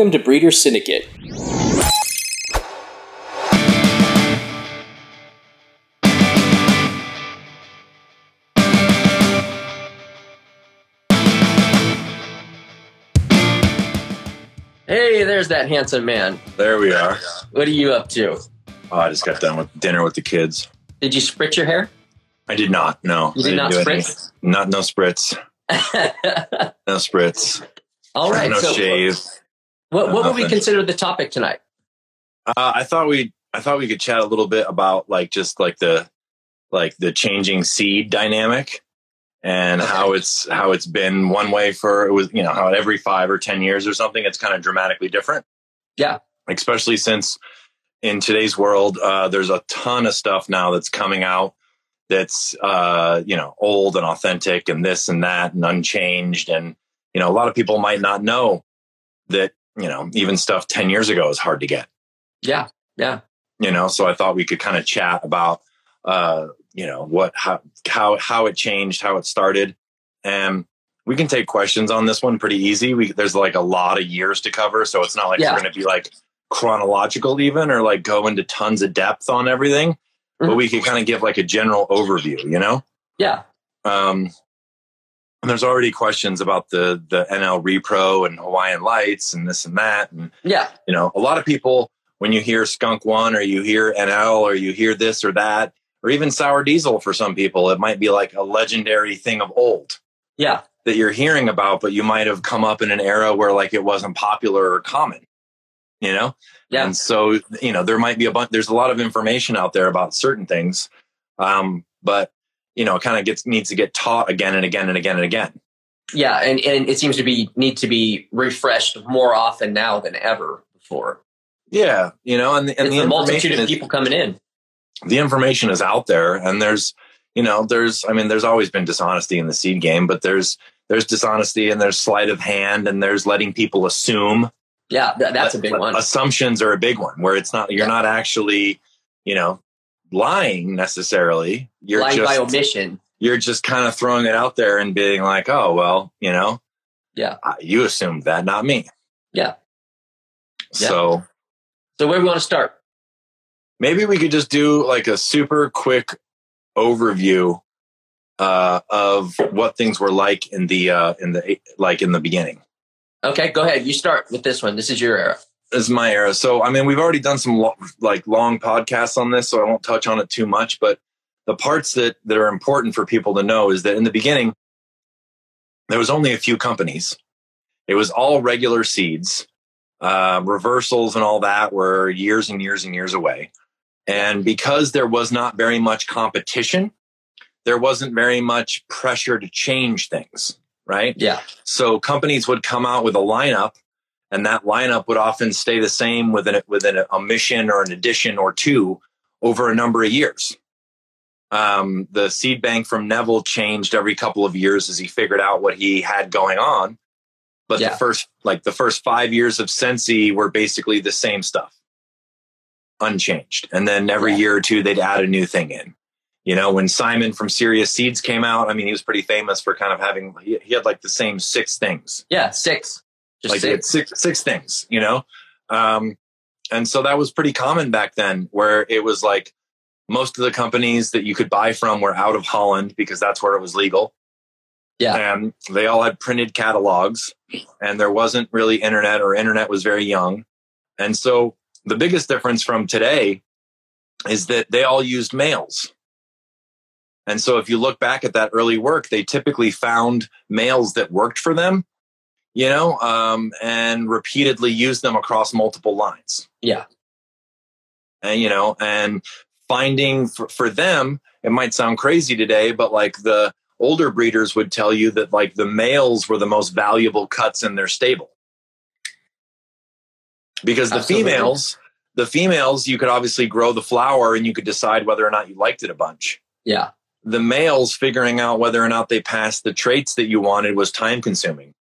Welcome to Breeder Syndicate. Hey, there's that handsome man. There we are. What are you up to? Oh, I just got done with dinner with the kids. Did you spritz your hair? I did not. No, You did not didn't any- spritz? Not no spritz. No spritz. All right. No so, shave. What, what would we consider the topic tonight? Uh, I thought we. I thought we could chat a little bit about like just like the like the changing seed dynamic and Okay. how it's how it's been one way for it was you know how every five or ten years or something it's kind of dramatically different. Yeah. especially since in today's world uh, there's a ton of stuff now that's coming out that's uh, you know old and authentic and this and that and unchanged and you know a lot of people might not know that you know even stuff 10 years ago is hard to get Yeah. Yeah. you know so i thought we could kind of chat about uh you know what how how how it changed how it started and we can take questions on this one pretty easy we there's like a lot of years to cover so it's not like Yeah. we're going to be like chronological even or like go into tons of depth on everything but Mhm. we could kind of give like a general overview you know Yeah. um and there's already questions about the the nl repro and hawaiian lights and this and that and Yeah. you know, a lot of people, when you hear skunk one or you hear NL or you hear this or that, or even sour diesel for some people, it might be like a legendary thing of old Yeah. that you're hearing about, but you might have come up in an era where like it wasn't popular or common, you know? Yeah. And so, you know, there might be a bunch, there's a lot of information out there about certain things. Um, but you know, it kind of gets, needs to get taught again and again and again and again. Yeah. And, and it seems to be need to be refreshed more often now than ever before. Yeah. You know, and, and it's the multitude of is, people coming in. the information is out there and there's you know there's i mean there's always been dishonesty in the seed game but there's there's dishonesty and there's sleight of hand and there's letting people assume Yeah. That's a big one. assumptions are a big one where it's not you're Yeah. not actually you know lying necessarily you're Lying just by omission. you're just kind of throwing it out there and being like oh well you know Yeah. you assumed that not me Yeah. Yeah. so So where do we want to start? maybe we could just do like a super quick overview uh, of what things were like in the uh, in the like in the beginning. Okay. Go ahead. You start with this one. This is your era. This is my era. So I mean, we've already done some lo- like long podcasts on this, so I won't touch on it too much. But the parts that that are important for people to know is that in the beginning, there was only a few companies. It was all regular seeds. Uh, reversals and all that were years and years and years away. And because there was not very much competition, there wasn't very much pressure to change things, right? Yeah. So companies would come out with a lineup, and that lineup would often stay the same within within a mission or an addition or two over a number of years. Um, the seed bank from Neville changed every couple of years as he figured out what he had going on. But Yeah. the first, like the first five years of Sensi were basically the same stuff, unchanged. And then every Yeah. year or two, they'd add a new thing in. You know, when Simon from Serious Seeds came out, I mean, he was pretty famous for kind of having, he, he had like the same six things. Yeah. Six. Just like six. six, six things, you know? Um, and so that was pretty common back then where it was like most of the companies that you could buy from were out of Holland because that's where it was legal. Yeah. And they all had printed catalogs and there wasn't really internet or internet was very young. And so the biggest difference from today is that they all used males. And so if you look back at that early work, they typically found males that worked for them, you know, um, and repeatedly use them across multiple lines. Yeah. And, you know, and finding for, for them, it might sound crazy today, but like the older breeders would tell you that like the males were the most valuable cuts in their stable. Because the Absolutely. females, the females, you could obviously grow the flower and you could decide whether or not you liked it a bunch. Yeah. The males figuring out whether or not they passed the traits that you wanted was time consuming.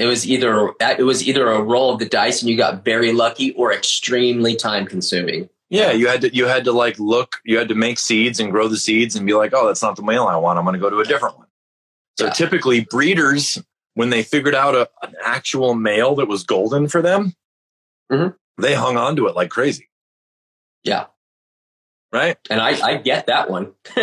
It was either it was either a roll of the dice and you got very lucky or extremely time consuming. Yeah, you had to you had to like look, you had to make seeds and grow the seeds and be like, oh, that's not the male I want. I'm going to go to a different one. So Yeah. typically, breeders when they figured out a, an actual male that was golden for them, Mhm. they hung on to it like crazy. Yeah. Right. And I, I get that one.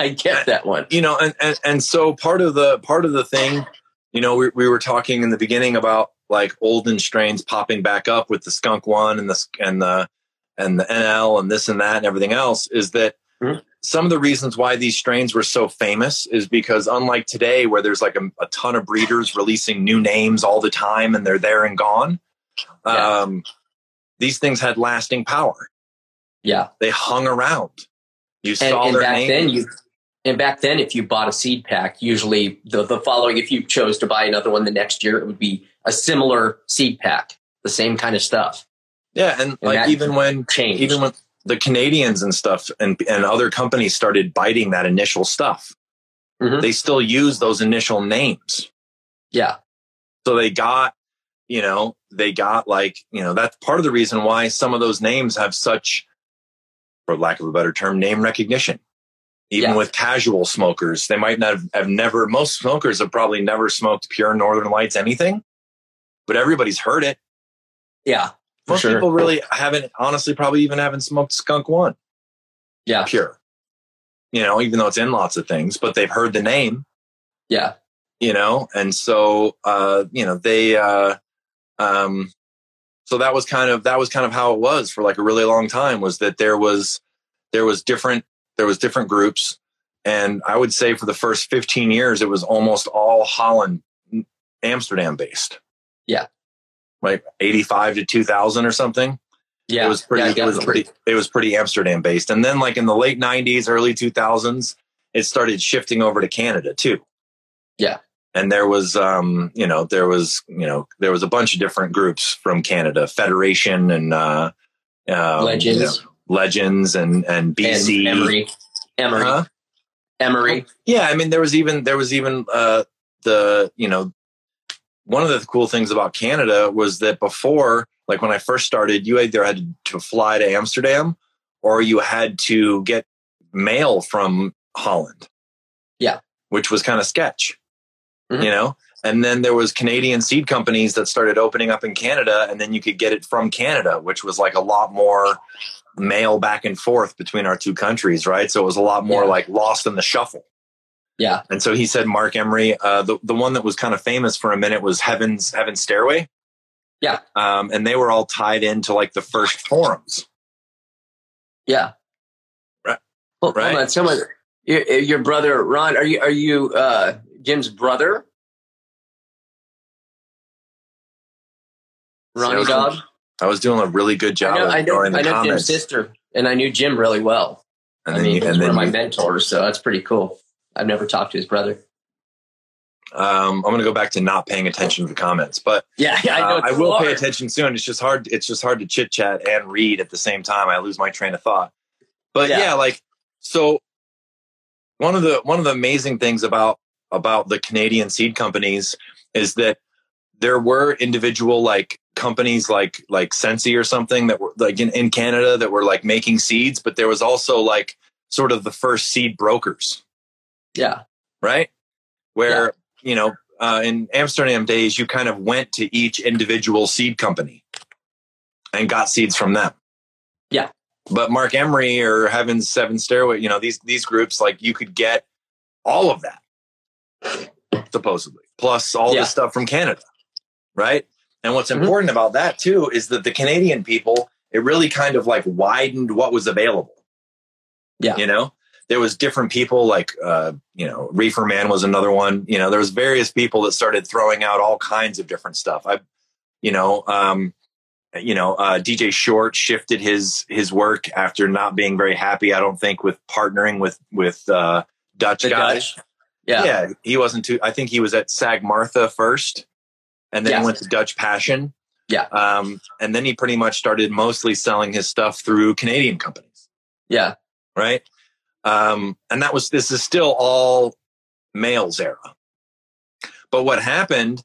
I get that one. you know and, and and so part of the part of the thing you know we, we were talking in the beginning about like olden strains popping back up with the skunk one and the and the and the nl and this and that and everything else is that Mhm. some of the reasons why these strains were so famous is because unlike today where there's like a, a ton of breeders releasing new names all the time and they're there and gone Yeah. um, these things had lasting power Yeah. they hung around you And, saw and their back name then you and back then if you bought a seed pack, usually the, the following if you chose to buy another one the next year, it would be a similar seed pack, the same kind of stuff. yeah and like even when Changed. even when the Canadians and stuff and and other companies started biting that initial stuff, Mhm. they still use those initial names. yeah. So they got, you know, they got like, you know, that's part of the reason why some of those names have such, for lack of a better term, name recognition. Even Yeah. with casual smokers, they might not have, have never, most smokers have probably never smoked pure Northern Lights anything, but everybody's heard it. Yeah. Most sure. people really haven't, honestly, probably even haven't smoked Skunk One. Yeah. pure. You know, even though it's in lots of things, but they've heard the name, Yeah. you know, and so uh, you know, they uh um so that was kind of that was kind of how it was for like a really long time was that there was there was different there was different groups and I would say for the first 15 years it was almost all Holland Amsterdam based. Yeah. Like 85 to 2000 or something Yeah. it was pretty Yeah, it was pretty it was pretty amsterdam based and then like in the late 90s early 2000s it started shifting over to canada too Yeah. and there was um you know there was you know there was a bunch of different groups from canada federation and uh um, Legends you know, legends and and bc and Emery. Emery. Huh? Emery. yeah i mean there was even there was even uh the you know one of the cool things about canada was that before like when i first started you either had to fly to amsterdam or you had to get mail from holland Yeah. which was kind of sketch Mhm. you know and then there was canadian seed companies that started opening up in canada and then you could get it from canada which was like a lot more mail back and forth between our two countries right so it was a lot more Yeah. like lost in the shuffle Yeah. and so he said Marc Emery. Uh, the the one that was kind of famous for a minute was Heaven's Heaven's Stairway. Yeah. Um, and they were all tied into like the first forums. Yeah. Right. Well, Right. Hold on. Someone, your, your brother, Ron, are you, are you, uh, Jim's brother? Ronnie Dog? I was doing a really good I job know, of I know, ignoring the I know Jim's comments. sister, and I knew Jim really well. And I then, mean, you, he's one of my you- mentors, so that's pretty cool. I've never talked to his brother. um, I'm going to go back to not paying attention to the comments, but Yeah, I know. uh, I will pay attention soon. It's just hard. It's just hard to chit chat and read at the same time. I lose my train of thought. But Yeah. yeah, like so, one of the one of the amazing things about about the Canadian seed companies is that there were individual like companies like like Sensi or something that were like in, in Canada that were like making seeds, but there was also like sort of the first seed brokers Yeah, right? Where, you know, uh, in Amsterdam days, you kind of went to each individual seed company and got seeds from them. Yeah. But Marc Emery or Heaven's Seven Stairway, you know, these these groups, like you could get all of that, supposedly, plus all Yeah. the stuff from Canada, right? And what's Mhm. important about that too is that the Canadian people, it really kind of like widened what was available. Yeah. You know, there was different people like uh, you know reefer man was another one you know there was various people that started throwing out all kinds of different stuff i you know um you know uh dj short shifted his his work after not being very happy i don't think with partnering with with uh dutch the guys Dutch. Yeah, yeah he wasn't too i think he was at Sagarmatha first and then Yeah. he went to dutch passion Yeah. um and then he pretty much started mostly selling his stuff through canadian companies yeah, right? Um, and that was this is still all males era. But what happened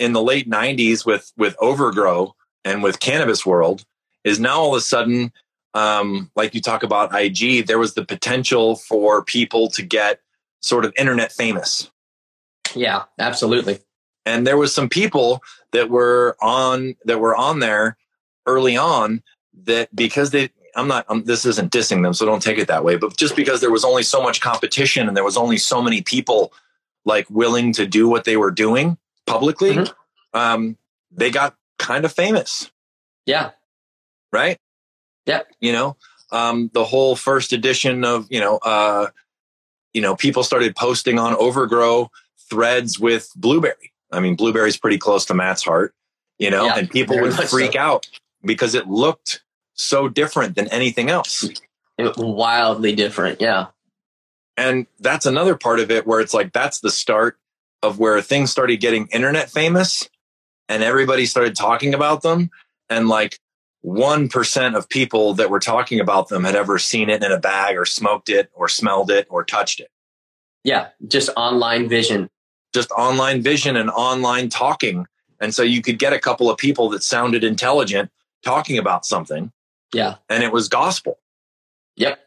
in the late '90s with with Overgrow and with Cannabis World is now all of a sudden, um, like you talk about IG, there was the potential for people to get sort of internet famous. yeah. Absolutely. And there was some people that were on that were on there early on that because they I'm not I'm, this isn't dissing them so don't take it that way but just because there was only so much competition and there was only so many people like willing to do what they were doing publicly mm-hmm. um, they got kind of famous. Yeah. Right? Yeah. You know? Um, the whole first edition of you know uh, you know people started posting on overgrow threads with blueberry i mean blueberry's pretty close to matt's heart you know, yeah, and people would freak so. out because it looked so different than anything else. It, wildly different, yeah. And that's another part of it where it's like that's the start of where things started getting internet famous and everybody started talking about them and like 1% of people that were talking about them had ever seen it in a bag or smoked it or smelled it or touched it. Yeah, just online vision. Just online vision and online talking and so you could get a couple of people that sounded intelligent talking about something. Yeah. And it was gospel. Yep.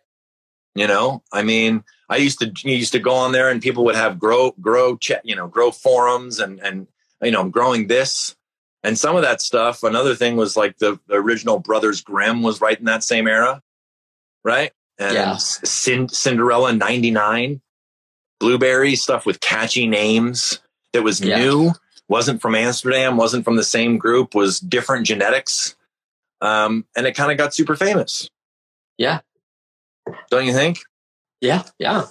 You know, I mean, I used to used to go on there and people would have grow grow chat, you know, grow forums and and you know, I'm growing this and some of that stuff. Another thing was like the, the original Brothers Grimm was right in that same era, right? And yeah. Cinderella '99, Blueberry stuff with catchy names that was yeah. new wasn't from Amsterdam, wasn't from the same group, was different genetics. Um, and it kind of got super famous. Yeah. Don't you think? Yeah. Yeah.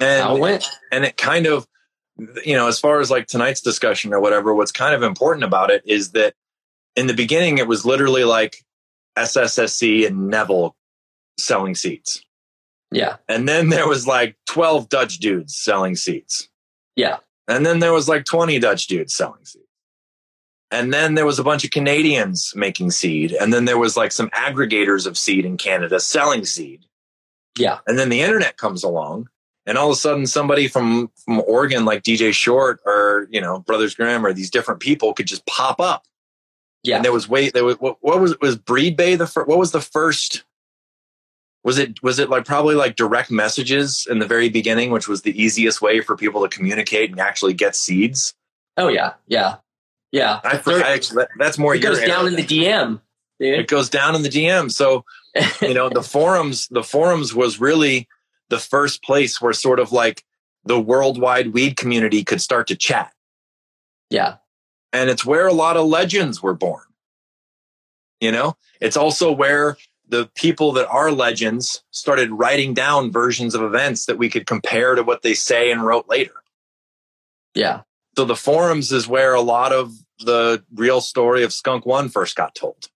And, How it went. And it kind of, you know, as far as like tonight's discussion or whatever, what's kind of important about it is that in the beginning, it was literally like SSSC and Neville selling seats. Yeah. And then there was like 12 Dutch dudes selling seats. Yeah. And then there was like 20 Dutch dudes selling seed. And then there was a bunch of Canadians making seed. And then there was like some aggregators of seed in Canada selling seed. Yeah. And then the internet comes along. And all of a sudden somebody from, from Oregon, like DJ Short or, you know, Brothers Grimm or these different people could just pop up. Yeah. And there was wait, there was, what, what was, was Breed Bay the first, what was the first was it was it like probably like direct messages in the very beginning which was the easiest way for people to communicate and actually get seeds? Oh yeah. Yeah. Yeah. I, I actually, that's more it goes down in the dm dude. it goes down in the dm so you know the forums the forums was really the first place where sort of like the worldwide weed community could start to chat. Yeah. And it's where a lot of legends were born. You know? It's also where the people that are legends started writing down versions of events that we could compare to what they say and wrote later. Yeah. So the forums is where a lot of the real story of Skunk One first got told.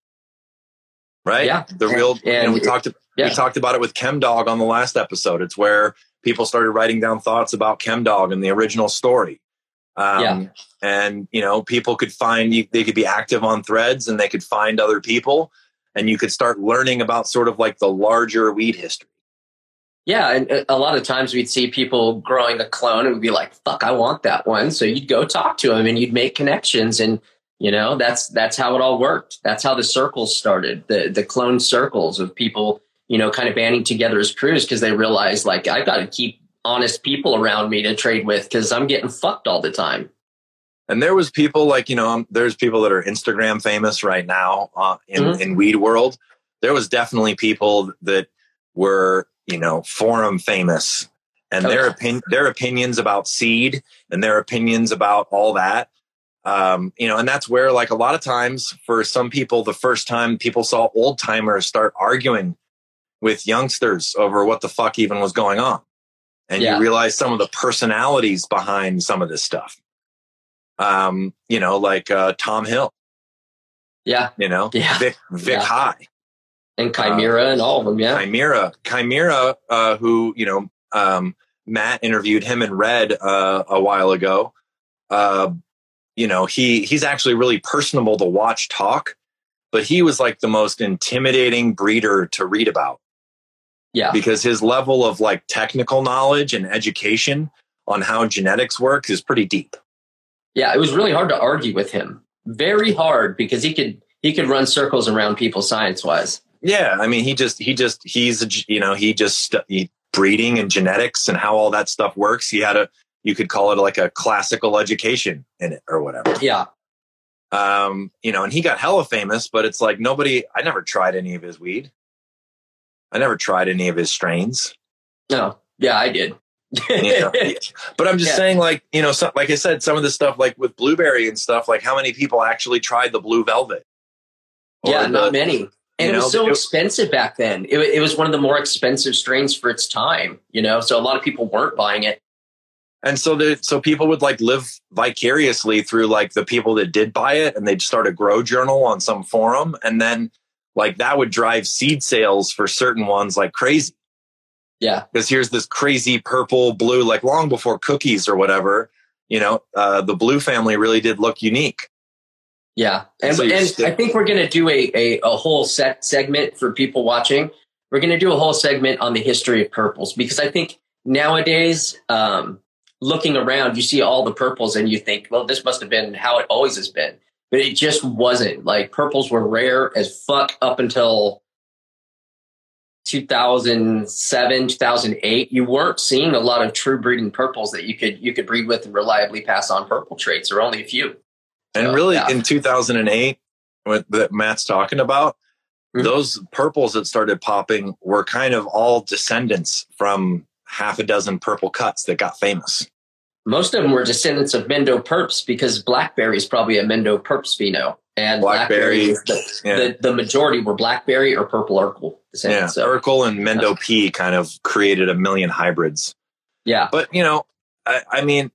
Right? Yeah. The real and, know, we talked yeah. we talked about it with Chemdog on the last episode. It's where people started writing down thoughts about Chemdog and the original story. Um, yeah. and you know, people could find they could be active on threads and they could find other people and you could start learning about sort of like the larger weed history. Yeah, and uh, a lot of times we'd see people growing a clone and we'd be like, "Fuck, I want that one." So you'd go talk to them and you'd make connections, and you know that's that's how it all worked. That's how the circles started, the the clone circles of people, you know, kind of banding together as crews because they realized like I've got to keep honest people around me to trade with because I'm getting fucked all the time. And there was people like, you know, um, there's people that are Instagram famous right now uh, in, mm-hmm. in weed world. There was definitely people that were, you know, forum famous and okay. their opinion, their opinions about seed and their opinions about all that. Um, you know, and that's where like a lot of times for some people, the first time people saw old timers start arguing with youngsters over what the fuck even was going on. And yeah. you realize some of the personalities behind some of this stuff um, you know, like uh, Tom Hill. Yeah. You know, yeah. Vic, Vic yeah. High. And Chimera uh, and all of them, yeah. Chimera. Chimera, uh, who, you know, um, Matt interviewed him and Red uh, a while ago. Uh, you know, he he's actually really personable to watch talk, but he was like the most intimidating breeder to read about. Yeah. Because his level of like technical knowledge and education on how genetics works is pretty deep. Yeah, it was really hard to argue with him. Very hard because he could he could run circles around people science wise. Yeah, I mean, he just he just he's you know he just he, breeding and genetics and how all that stuff works. He had a you could call it like a classical education in it or whatever. Yeah. Um, you know, and he got hella famous, but it's like nobody, I never tried any of his weed. I never tried any of his strains. No. Yeah, I did. Know? but I'm just Yeah. saying, like, you know, so, like I said, some of the stuff, like with blueberry and stuff, like how many people actually tried the blue velvet? Yeah, the- not many. And it was know, so it- expensive back then. It, it was one of the more expensive strains for its time, you know, so a lot of people weren't buying it. And so the so people would like live vicariously through like the people that did buy it and they'd start a grow journal on some forum and then like that would drive seed sales for certain ones like crazy. Yeah. Because here's this crazy purple blue, like long before cookies or whatever, you know, uh, the blue family really did look unique. Yeah. And, So and stick- I think we're going to do a, a, a whole set segment for people watching. We're going to do a whole segment on the history of purples because I think nowadays, um, looking around, you see all the purples and you think, well, this must have been how it always has been. But it just wasn't. Like purples were rare as fuck up until 2007, 2008. You weren't seeing a lot of true breeding purples that you could you could breed with and reliably pass on purple traits, or only a few. And So, really yeah. in 2008, what that Matt's talking about, Mhm. those purples that started popping were kind of all descendants from half a dozen purple cuts that got famous. Most of them were descendants of Mendo Purps because blackberry is probably a Mendo Purps pheno, and Blackberry, blackberry, the, yeah. the the majority were blackberry or purple Urkel Yeah. So Urkel and Mendo P kind of created a million hybrids. yeah, But you know, I, I mean,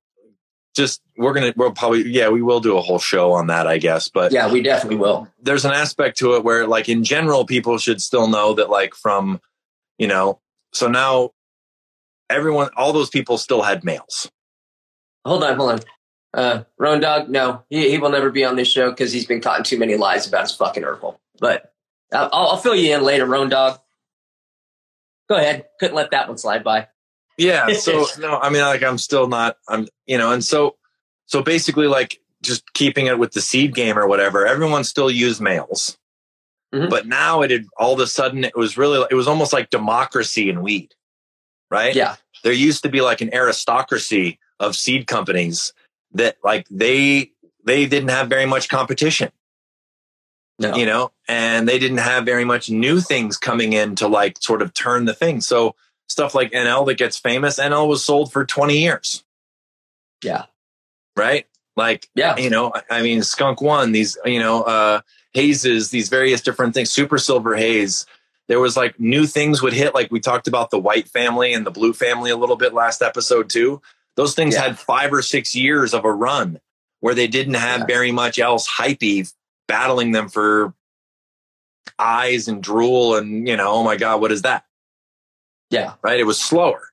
just we're gonna we'll probably yeah we will do a whole show on that I guess. But yeah, we definitely will. there's an aspect to it where like in general people should still know that like from you know so now everyone all those people still had males. Hold on, hold on. Uh, Roan Dog, no, he, he will never be on this show because he's been caught in too many lies about his fucking Urkel. But I'll, I'll fill you in later, Roan Dog. Go ahead. Couldn't let that one slide by. Yeah. So no, I mean, like I'm still not. I'm you know, and so so basically, like just keeping it with the seed game or whatever. Everyone still used males, Mhm. but now it had all of a sudden it was really it was almost like democracy in weed, right? Yeah, There used to be like an aristocracy of seed companies that like they they didn't have very much competition no, you know, and they didn't have very much new things coming in to like sort of turn the thing. So stuff like NL that gets famous, NL was sold for 20 years, yeah, right? Like, yeah, you know, I- I mean, Skunk One, these, you know, uh, hazes, these various different things, Super Silver Haze. There was like new things would hit. Like we talked about the white family and the blue family a little bit last episode too. Those things Yeah. had five or six years of a run where they didn't have Yeah. very much else hypey battling them for eyes and drool and you know oh my god what is that yeah. right it was slower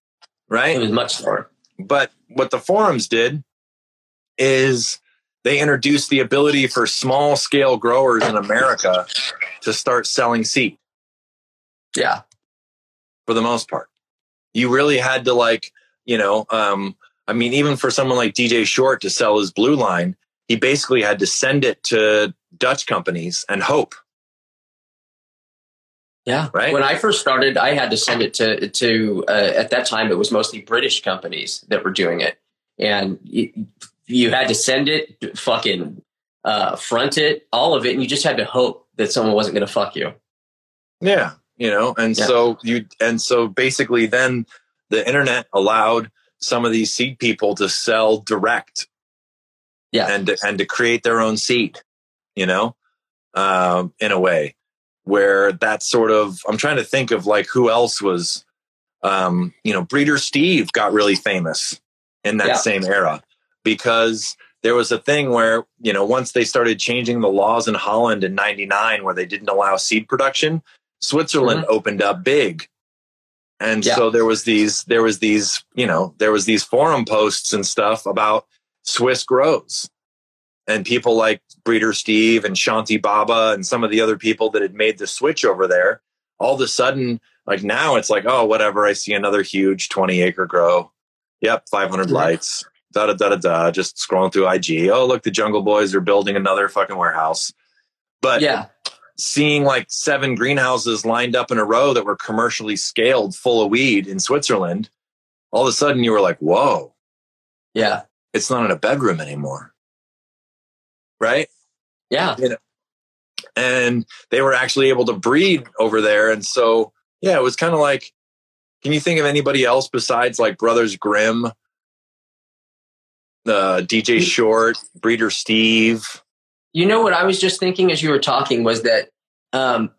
Right. It was much slower. but what the forums did is they introduced the ability for small scale growers in america to start selling seed Yeah, for the most part you really had to like you know um i mean even for someone like dj short to sell his blue line he basically had to send it to dutch companies and hope yeah. Right? When I first started, I had to send it to to. Uh, at that time, it was mostly British companies that were doing it, and you, you had to send it, fucking uh, front it, all of it, and you just had to hope that someone wasn't going to fuck you. Yeah, you know, and Yeah. so you and so basically then the internet allowed some of these seed people to sell direct Yeah. and to, and to create their own seed, you know, um, in a way where that's sort of I'm trying to think of like who else was um, you know, Breeder Steve got really famous in that Yeah. same era because there was a thing where, you know, once they started changing the laws in Holland in 99 where they didn't allow seed production, Switzerland opened up big. And Yeah. so there was these there was these, you know, there was these forum posts and stuff about Swiss grows. And people like Breeder Steve and Shanti Baba and some of the other people that had made the switch over there, all of a sudden, like now it's like, oh, whatever, I see another huge 20 acre grow. Yep, 500 Yeah. lights. Da da da da da. Just scrolling through IG. Oh, look, the Jungle Boys are building another fucking warehouse. But Yeah, seeing like seven greenhouses lined up in a row that were commercially scaled full of weed in Switzerland, all of a sudden you were like, whoa, yeah, it's not in a bedroom anymore. Right? Yeah. and they were actually able to breed over there. And so, yeah, it was kind of like, can you think of anybody else besides like Brothers Grimm, uh, DJ Short, Breeder Steve? You know what I was just thinking as you were talking was that um,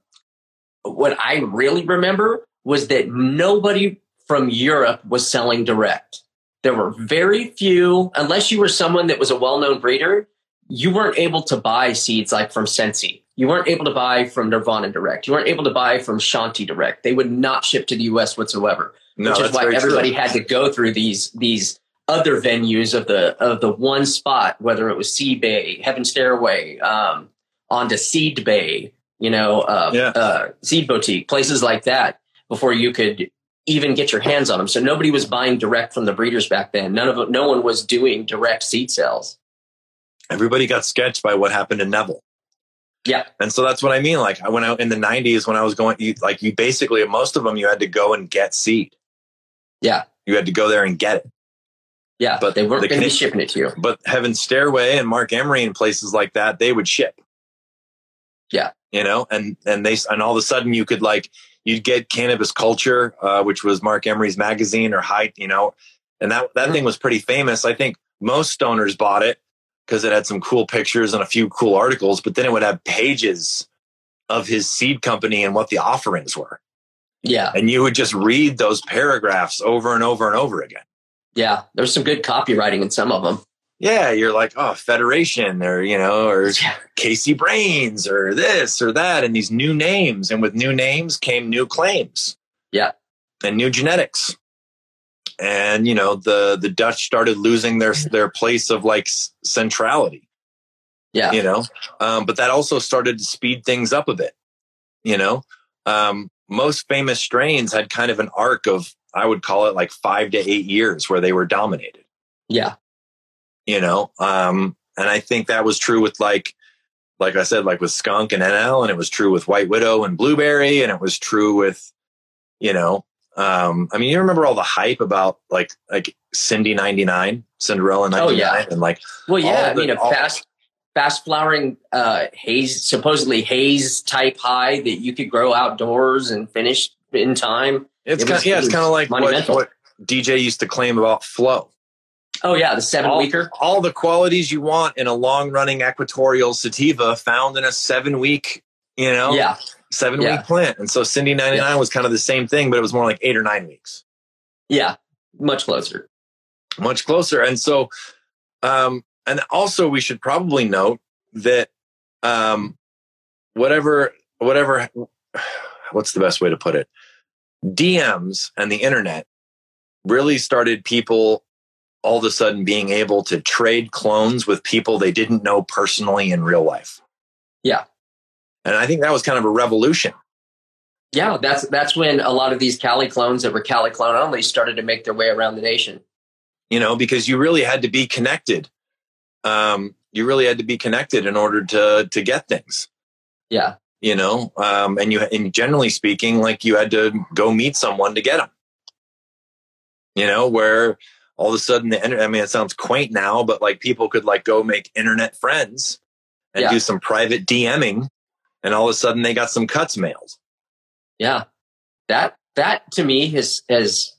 what I really remember was that nobody from Europe was selling direct. There were very few, unless you were someone that was a well known breeder, you weren't able to buy seeds like from Sensi. You weren't able to buy from Nirvana Direct. You weren't able to buy from Shanti Direct. They would not ship to the US whatsoever. No, which is why everybody true. had to go through these these other venues of the of the one spot, whether it was Sea Bay, Heaven Stairway, um, onto Seed Bay, you know, uh, Yeah. uh, Seed Boutique, places like that, before you could even get your hands on them. So nobody was buying direct from the breeders back then. None of no one was doing direct seed sales. Everybody got sketched by what happened to Neville. Yeah. And so that's what I mean. Like I went out in the 90s, when I was going, you, like you basically, most of them, you had to go and get seed. Yeah. You had to go there and get it. Yeah, But they weren't the going to be shipping it to you. But Heaven Stairway and Marc Emery and places like that, they would ship. Yeah. You know, and, and they, and all of a sudden you could like, you'd get cannabis culture, uh, which was Marc Emery's magazine or height, you know, and that, that Mhm. thing was pretty famous. I think most stoners bought it because it had some cool pictures and a few cool articles, but then it would have pages of his seed company and what the offerings were. Yeah, And you would just read those paragraphs over and over and over again. Yeah. There's some good copywriting in some of them. Yeah, you're like, oh, Federation or, you know, or Yeah, KC Brains or this or that, and these new names. And with new names came new claims. Yeah. And new genetics. And, you know, the, the Dutch started losing their, their place of like centrality, yeah, you know? Um, but that also started to speed things up a bit, you know? Um, most famous strains had kind of an arc of, I would call it like five to eight years where they were dominated yeah, you know um and i think that was true with like like i said like with skunk and nl and it was true with white widow and blueberry and it was true with you know um i mean you remember all the hype about like like cindy 99 cinderella 99 Oh, yeah. and like Well, yeah. All I mean, a all- fast, fast flowering uh, haze, supposedly haze type high that you could grow outdoors and finish in time. It's It kind was- yeah it's kind of like what, what dj used to claim about Flo Oh yeah, the seven all, weeker. all the qualities you want in a long running equatorial sativa found in a seven week you know Yeah, seven Yeah. week plant and so cindy 99 was kind of the same thing but it was more like eight or nine weeks yeah, much closer. much closer. And so, um, and also we should probably note that, um, whatever, whatever, what's the best way to put it? DMs and the internet really started people all of a sudden being able to trade clones with people they didn't know personally in real life. Yeah. And I think that was kind of a revolution. Yeah, that's that's when a lot of these Cali clones that were Cali clone only started to make their way around the nation. you know, because you really had to be connected. Um, you really had to be connected in order to to get things. Yeah, you know um and you and generally speaking like you had to go meet someone to get them you know where all of a sudden the internet i mean it sounds quaint now but like people could like go make internet friends and Yeah. do some private dming and all of a sudden they got some cuts mailed yeah. That that to me has has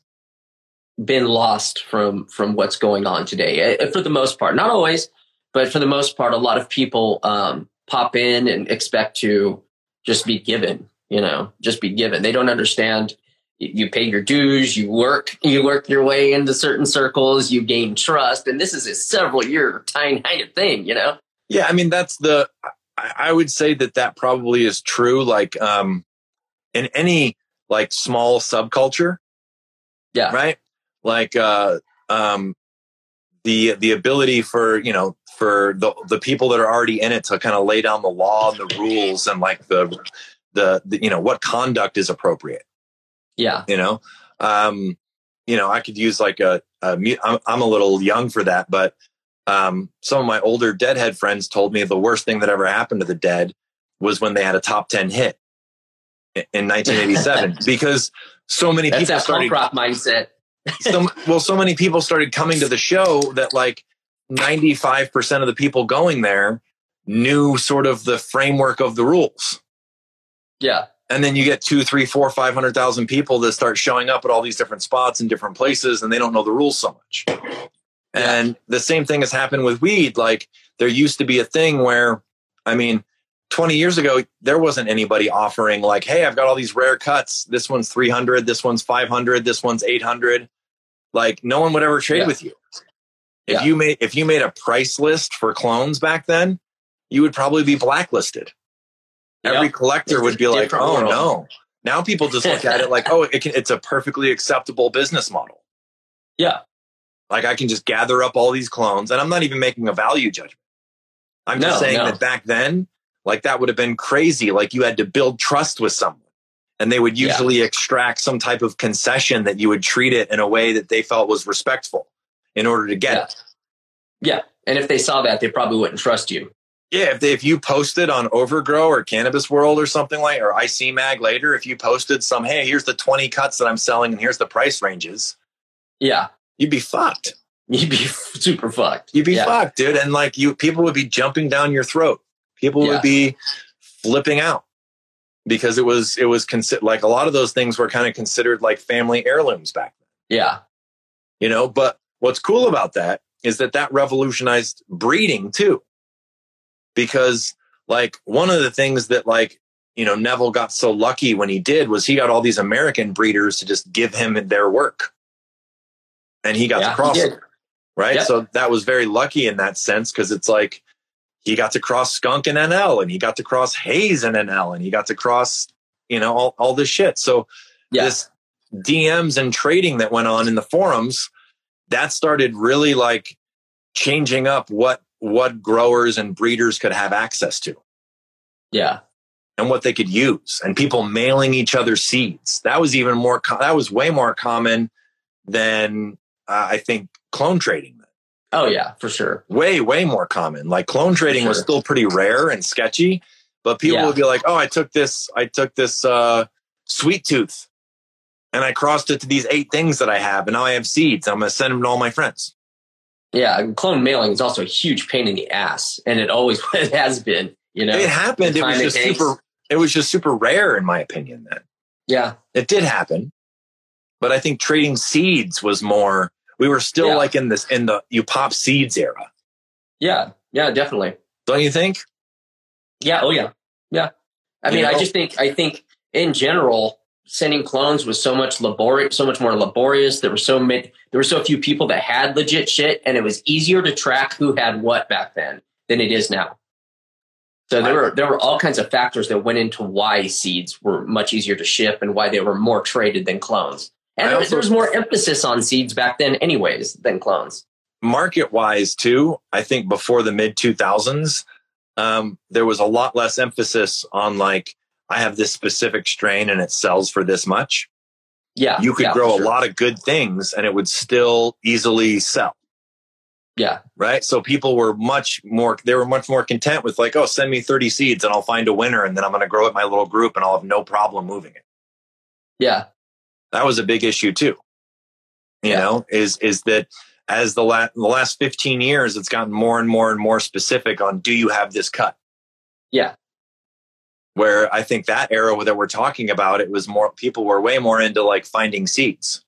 been lost from from what's going on today eh, for the most part. Not always, but for the most part, a lot of people um, pop in and expect to just be given. You know, just be given. They don't understand. You pay your dues. You work. You work your way into certain circles. You gain trust, and this is a several year time kind of thing. You know. yeah i mean that's the I, I would say that that probably is true like um in any like small subculture Yeah. right like uh um the the ability for you know for the the people that are already in it to kind of lay down the law and the rules and like the the, the you know what conduct is appropriate Yeah. you know um you know i could use like a, a I'm, I'm a little young for that but um some of my older deadhead friends told me the worst thing that ever happened to the dead was when they had a top 10 hit in 1987 because so many That's people that started rock mindset. So, well, so many people started coming to the show that like 95% of the people going there knew sort of the framework of the rules. Yeah. And then you get two, three, four, five hundred thousand people that start showing up at all these different spots in different places, and they don't know the rules so much. And the same thing has happened with weed. Like there used to be a thing where, I mean, 20 years ago, there wasn't anybody offering like, Hey, I've got all these rare cuts. This one's 300. This one's 500. This one's 800. Like no one would ever trade Yeah. with you. If Yeah. you made, if you made a price list for clones back then, you would probably be blacklisted. Every collector would be like, Oh world." no. Now people just look at it like, Oh, it can, it's a perfectly acceptable business model. Yeah. Like I can just gather up all these clones and I'm not even making a value judgment. I'm just saying no. that back then, like that would have been crazy. Like you had to build trust with someone and they would Yeah. usually extract some type of concession that you would treat it in a way that they felt was respectful in order to get Yeah. it. Yeah. And if they saw that, they probably wouldn't trust you. Yeah. If, they, if you posted on Overgrow or Cannabis World or something like, or IC Mag later, if you posted some, Hey, here's the 20 cuts that I'm selling and here's the price ranges, Yeah. you'd be fucked. You'd be super fucked. You'd be yeah. fucked, dude. And like you, people would be jumping down your throat. People Yeah. would be flipping out because it was it was considered like a lot of those things were kind of considered like family heirlooms back then, Yeah. you know. But what's cool about that is that that revolutionized breeding too, because like one of the things that like you know Neville got so lucky when he did was he got all these American breeders to just give him their work, and he got Yeah, to he cross right? Yep. So that was very lucky in that sense because it's like he got to cross Skunk and NL, and he got to cross Haze and NL, and he got to cross, you know, all, all this shit. So Yeah. this DMs and trading that went on in the forums, that started really like changing up what what growers and breeders could have access to Yeah. and what they could use and people mailing each other seeds that was even more that was way more common than uh, i think clone trading Oh yeah, for sure. way way more common like clone trading was still pretty rare and sketchy but people Yeah. would be like oh i took this i took this uh sweet tooth and i crossed it to these eight things that i have and now i have seeds i'm going to send them to all my friends Yeah. Clone mailing is also a huge pain in the ass, and it always it has been. You know. it happened it was it just super it was just super rare in my opinion then Yeah. it did happen but i think trading seeds was more we were still Yeah. like in this in the you pop seeds era Yeah. Yeah. Definitely. don't you think Yeah. Oh yeah. Yeah. I You mean, I just think I think in general, sending clones was so much laborious, so much more laborious. There were so many, there were so few people that had legit shit, and it was easier to track who had what back then than it is now. So there were there were all kinds of factors that went into why seeds were much easier to ship and why they were more traded than clones. And also- there was more emphasis on seeds back then, anyways, than clones. market wise too i think before the mid 2000s um, there was a lot less emphasis on like i have this specific strain and it sells for this much. Yeah, you could yeah, grow for a lot of good things and it would still easily sell. Yeah, right? So people were much more they were much more content with like oh send me 30 seeds and i'll find a winner and then i'm going to grow it in my little group and i'll have no problem moving it. Yeah, that was a big issue too you Yeah. know is is that as the, la- the last 15 years it's gotten more and more and more specific on do you have this cut yeah, where i think that era that we're talking about it was more people were way more into like finding seeds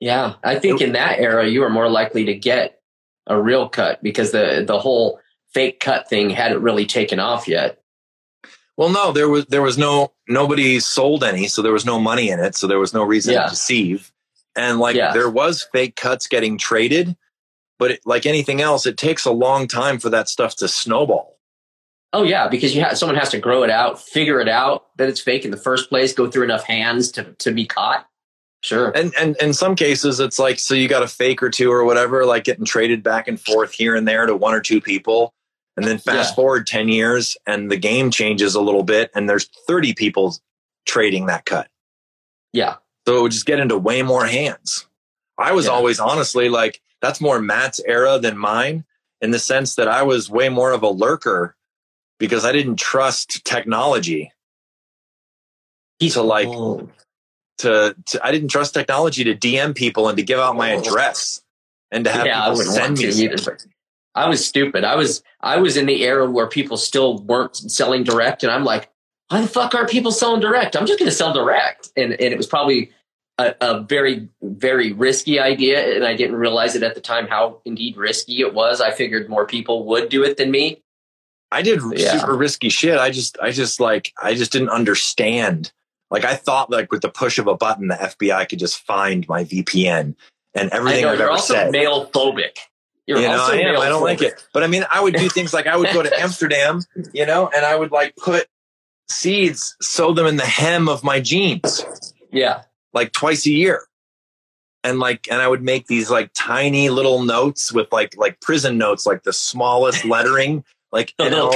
yeah. I think in that era, you were more likely to get a real cut because the the whole fake cut thing hadn't really taken off yet. Well no there was there was no nobody sold any so there was no money in it so there was no reason Yeah. to deceive and like Yeah. there was fake cuts getting traded but it, like anything else it takes a long time for that stuff to snowball Oh yeah, because you have someone has to grow it out, figure it out that it's fake in the first place, go through enough hands to to be caught. Sure. and and in some cases it's like so you got a fake or two or whatever like getting traded back and forth here and there to one or two people and then fast Yeah. forward 10 years and the game changes a little bit and there's 30 people trading that cut Yeah. so it would just get into way more hands i was Yeah. always honestly like that's more matt's era than mine in the sense that i was way more of a lurker because i didn't trust technology He's To, like, Oh, to, to I didn't trust technology to DM people and to give out my Oh. address and to have yeah, people send me. To stuff. either. But I was stupid. I was I was in the era where people still weren't selling direct, and I'm like, why the fuck are people selling direct? I'm just going to sell direct, and and it was probably a, a, very very risky idea, and I didn't realize it at the time how indeed risky it was. I figured more people would do it than me. I did yeah. super risky shit. I just I just like I just didn't understand. Like I thought like with the push of a button, the FBI could just find my VPN and everything I know, I've ever also said. Mail phobic. You're you know, I am. I don't like it. But I mean, I would do things like I would go to Amsterdam, you know, and I would like put seeds, sow them in the hem of my jeans. Yeah. Like twice a year. And like, and I would make these like tiny little notes with like, like prison notes, like the smallest lettering, like NL,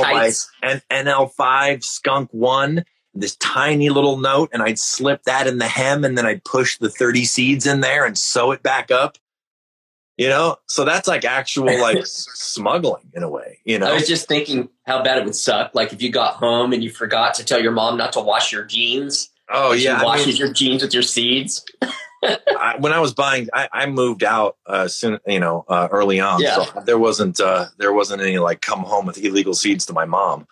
N- NL5 skunk one, this tiny little note. And I'd slip that in the hem and then I'd push the 30 seeds in there and sew it back up you know? So that's like actual like smuggling in a way you know? i was just thinking how bad it would suck like if you got home and you forgot to tell your mom not to wash your jeans. Oh yeah she washes I mean, your jeans with your seeds. I, when i was buying i, I moved out uh soon you know uh, early on yeah. so there wasn't uh there wasn't any like come home with illegal seeds to my mom.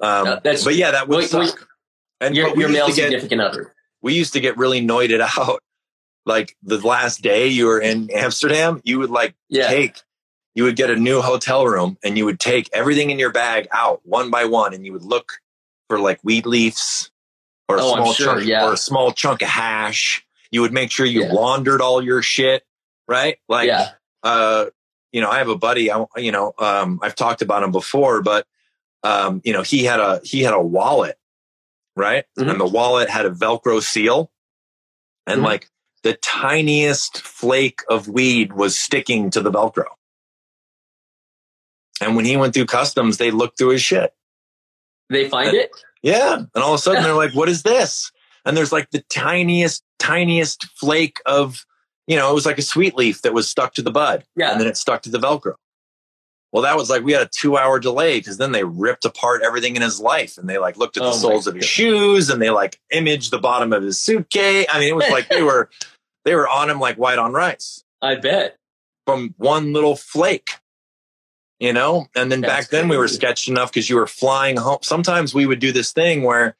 Um no, but yeah that would we, suck. We, and your, your male significant other. we used to get really noited out like the last day you were in Amsterdam, you would like yeah. take, you would get a new hotel room and you would take everything in your bag out one by one and you would look for like weed leaves or a oh, small sure, chunk yeah. or a small chunk of hash. You would make sure you yeah. laundered all your shit, right? Like, uh, you know, I have a buddy, I, you know, um, I've talked about him before, but, um, you know, he had a, he had a wallet, right? Mm-hmm. And the wallet had a Velcro seal. And mm-hmm. like the tiniest flake of weed was sticking to the Velcro. And when he went through customs, they looked through his shit. They find and, it? Yeah. And all of a sudden they're like, what is this? And there's like the tiniest, tiniest flake of, you know, it was like a sweet leaf that was stuck to the bud. Yeah. And then it stuck to the Velcro. Well, that was like we had a two hour delay because then they ripped apart everything in his life and they like looked at the oh soles of his shoes and they like imaged the bottom of his suitcase. I mean, it was like they were they were on him like white on rice. I bet. From one little flake, you know? And then That's back then we were sketched enough because you were flying home. Sometimes we would do this thing where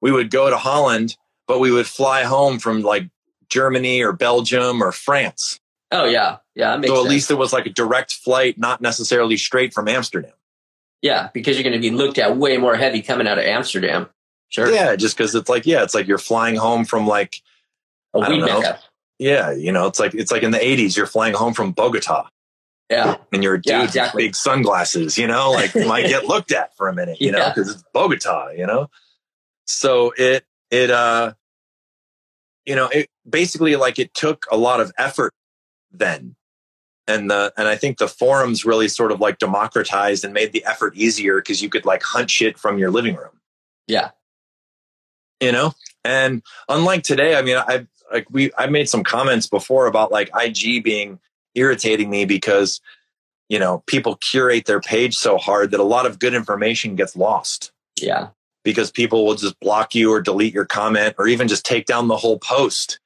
we would go to Holland, but we would fly home from like Germany or Belgium or France. Oh, yeah. Yeah. so at sense. least it was like a direct flight, not necessarily straight from Amsterdam. Yeah, because you're going to be looked at way more heavy coming out of Amsterdam. Sure. Yeah, just because it's like, yeah, it's like you're flying home from like, a I don't know, yeah, you know, it's like it's like in the '80s, you're flying home from Bogota. Yeah, and you're a dude yeah, exactly. with big sunglasses. You know, like might get looked at for a minute. You yeah. know, because it's Bogota. You know, so it it uh, you know, it basically like it took a lot of effort then, and the and I think the forums really sort of like democratized and made the effort easier because you could like hunt shit from your living room. Yeah, you know, and unlike today, I mean, I've like we I made some comments before about like IG being irritating me because you know people curate their page so hard that a lot of good information gets lost. Yeah. Because people will just block you or delete your comment or even just take down the whole post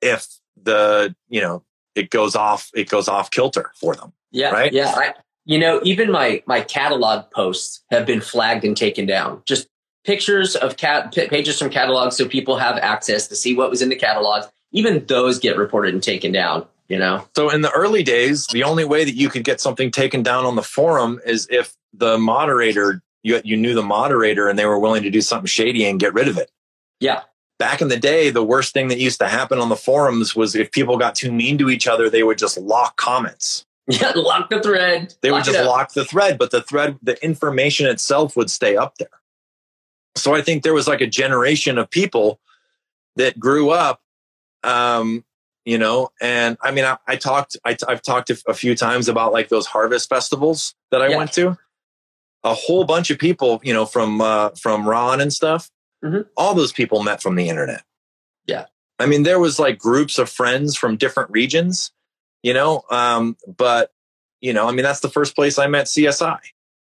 if the, you know, it goes off it goes off kilter for them. Yeah. Right? Yeah. I, you know, even my my catalog posts have been flagged and taken down. Just pictures of cat pages from catalogs so people have access to see what was in the catalogs. Even those get reported and taken down. You know. So in the early days, the only way that you could get something taken down on the forum is if the moderator you you knew the moderator and they were willing to do something shady and get rid of it. Yeah. Back in the day, the worst thing that used to happen on the forums was if people got too mean to each other, they would just lock comments. Yeah, lock the thread. They lock would just lock the thread, but the thread, the information itself would stay up there. So I think there was like a generation of people that grew up, um, you know, and I mean, I, I talked, I, have talked a few times about like those harvest festivals that I yeah. went to. A whole bunch of people, you know, from uh, from Ron and stuff. Mm-hmm. All those people met from the internet. Yeah, I mean, there was like groups of friends from different regions, you know, um, but you know, I mean, that's the first place I met CSI.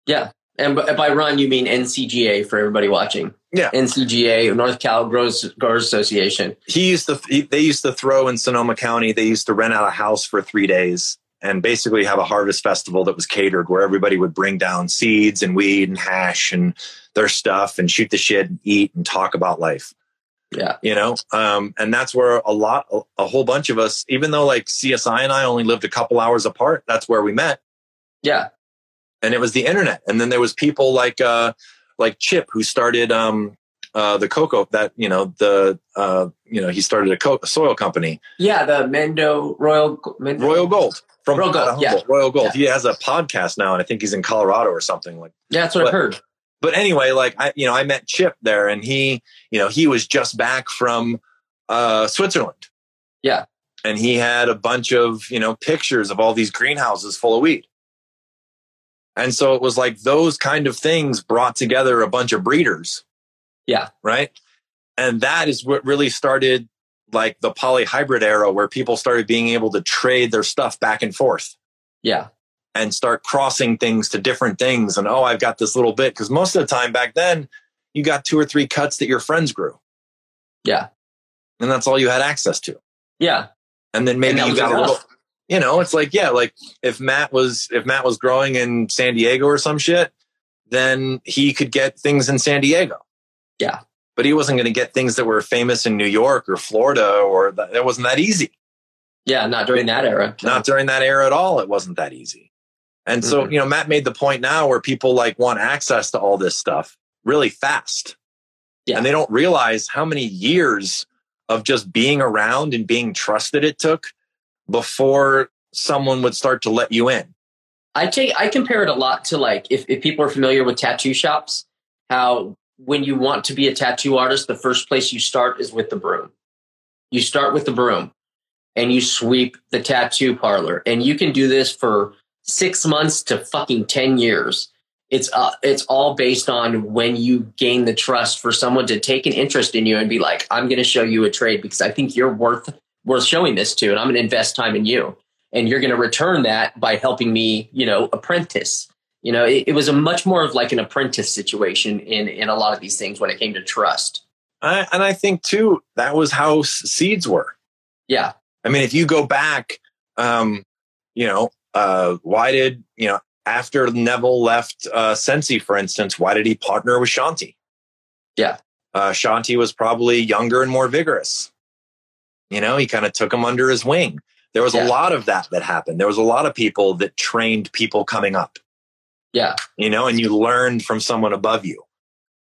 Yeah, and by run, you mean NCGA for everybody watching. Yeah, NCGA, North Cal Growers, Growers Association. He used to. He, they used to throw in Sonoma County. They used to rent out a house for three days and basically have a harvest festival that was catered where everybody would bring down seeds and weed and hash and their stuff and shoot the shit and eat and talk about life. Yeah. You know, um, and that's where a lot, a whole bunch of us, even though like CSI and I only lived a couple hours apart, that's where we met. Yeah. And it was the internet. And then there was people like, uh, like Chip who started, um, uh, the cocoa that, you know, the, uh, you know, he started a, co- a soil company. Yeah. The Mendo Royal, Mendo. Royal Gold from Royal Gold, yeah. Royal Gold. Yeah. He has a podcast now, and I think he's in Colorado or something like. Yeah. That's what But- I've heard. But anyway, like I, you know, I met Chip there, and he, you know, he was just back from uh, Switzerland. Yeah. and he had a bunch of you know pictures of all these greenhouses full of weed. And so it was like those kind of things brought together a bunch of breeders. Yeah. Right. And that is what really started like the polyhybrid era where people started being able to trade their stuff back and forth Yeah. and start crossing things to different things. And oh, I've got this little bit. Cause most of the time back then, you got two or three cuts that your friends grew. Yeah. And that's all you had access to. Yeah. And then maybe And you got a little, you know, it's like, yeah, like if Matt was, if Matt was growing in San Diego or some shit, then he could get things in San Diego. Yeah. But he wasn't going to get things that were famous in New York or Florida or that, that wasn't that easy. Yeah. Not during that era. not during that era at all. It wasn't that easy. And so, Mhm. you know, Matt made the point now where people like want access to all this stuff really fast. Yeah. And they don't realize how many years of just being around and being trusted it took before someone would start to let you in. I take I compare it a lot to like if, if people are familiar with tattoo shops, how when you want to be a tattoo artist, the first place you start is with the broom. You start with the broom and you sweep the tattoo parlor. And you can do this for six months to fucking ten years. It's uh, it's all based on when you gain the trust for someone to take an interest in you and be like, I'm going to show you a trade because I think you're worth worth showing this to, and I'm going to invest time in you and you're going to return that by helping me, you know, apprentice. You know, it, it was a much more of like an apprentice situation in in a lot of these things when it came to trust. I, and I think too, that was how seeds were. Yeah, I mean, if you go back, um, you know, uh, why did, you know, after Neville left uh, Sensi, for instance, why did he partner with Shanti? Yeah. Uh, Shanti was probably younger and more vigorous. You know, he kind of took him under his wing. There was Yeah. a lot of that that happened. There was a lot of people that trained people coming up, yeah, you know, and you learned from someone above you.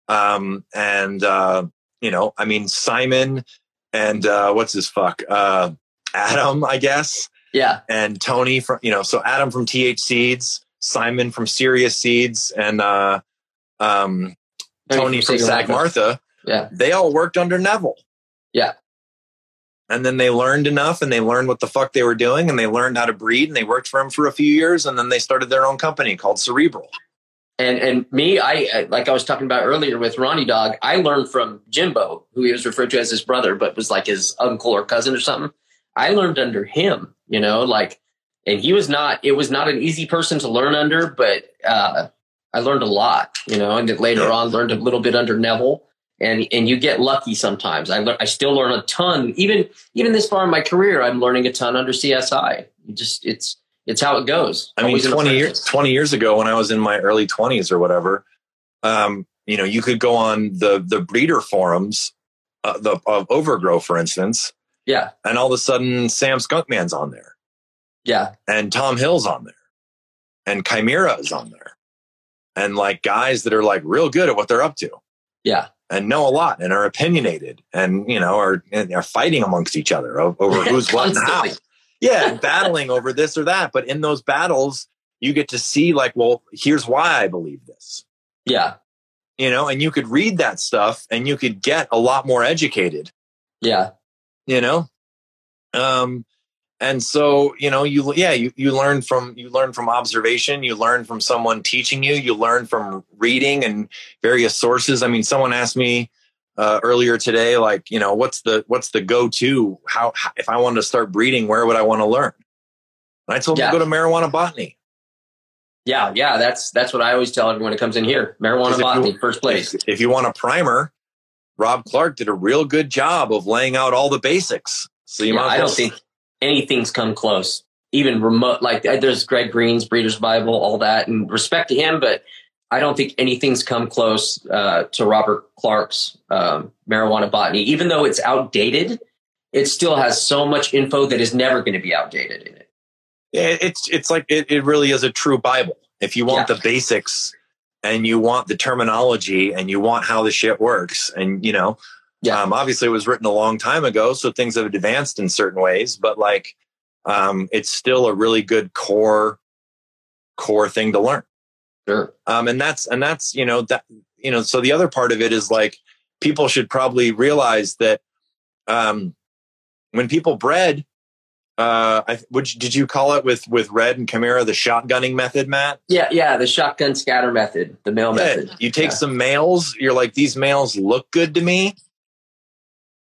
Um, and, uh, you know, I mean, Simon and uh, what's his fuck? Uh, Adam, I guess yeah, and Tony from you know so Adam from TH Seeds, Simon from Serious Seeds, and uh, um, Tony from Sagarmatha. Yeah. they all worked under Neville. Yeah. And then they learned enough, and they learned what the fuck they were doing, and they learned how to breed, and they worked for him for a few years, and then they started their own company called Cerebral. And and me, I like I was talking about earlier with Ronnie Dog. I learned from Jimbo, who he was referred to as his brother, but was like his uncle or cousin or something. I learned under him, you know, like, and he was not. It was not an easy person to learn under, but uh, I learned a lot, you know. And then later on, learned a little bit under Neville. And and you get lucky sometimes. I learn. I still learn a ton, even even this far in my career. I'm learning a ton under CSI. You just it's it's how it goes. I mean, 20 years, 20 years ago when I was in my early 20s or whatever, um, you know, you could go on the, the breeder forums, uh, the of Overgrow, for instance, Yeah, and all of a sudden Sam Skunkman's on there yeah, and Tom Hill's on there and Chimera is on there and like guys that are like real good at what they're up to yeah. And know a lot and are opinionated and, you know, are, and are fighting amongst each other over who's what and how. Yeah, battling over this or that. But in those battles, you get to see like, well, here's why I believe this. Yeah, You know, and you could read that stuff and you could get a lot more educated, yeah, you know? Um and so, you know, you yeah, you, you learn from you learn from observation, you learn from someone teaching you, you learn from reading and various sources. I mean, someone asked me uh, earlier today, like, you know, what's the what's the go to? How, if I wanted to start breeding, where would I want to learn? And I told Yeah. them to go to marijuana botany. yeah, yeah. That's that's what I always tell everyone who comes in here. Marijuana botany, you- first place. If, if you want a primer, Rob Clark did a real good job of laying out all the basics. So you Yeah, might I don't think anything's come close. even remote. Like uh, there's Greg Green's Breeder's Bible, all that, and respect to him, but I don't think anything's come close uh, to Robert Clark's um, marijuana botany. Even though it's outdated, it still has so much info that is never going to be outdated in it. Yeah, it's it's like it, it really is a true Bible. If you want Yeah. the basics and you want the terminology and you want how the shit works, and you know, Yeah. um, obviously it was written a long time ago, so things have advanced in certain ways, but like um, it's still a really good core core thing to learn. Sure. um, and that's and that's you know that you know so the other part of it is like people should probably realize that um, when people bred uh I, would you, did you call it with with red and chimera the shotgunning method matt Yeah, yeah, the shotgun scatter method, the male Yeah, method. you take Yeah. some males you're like these males look good to me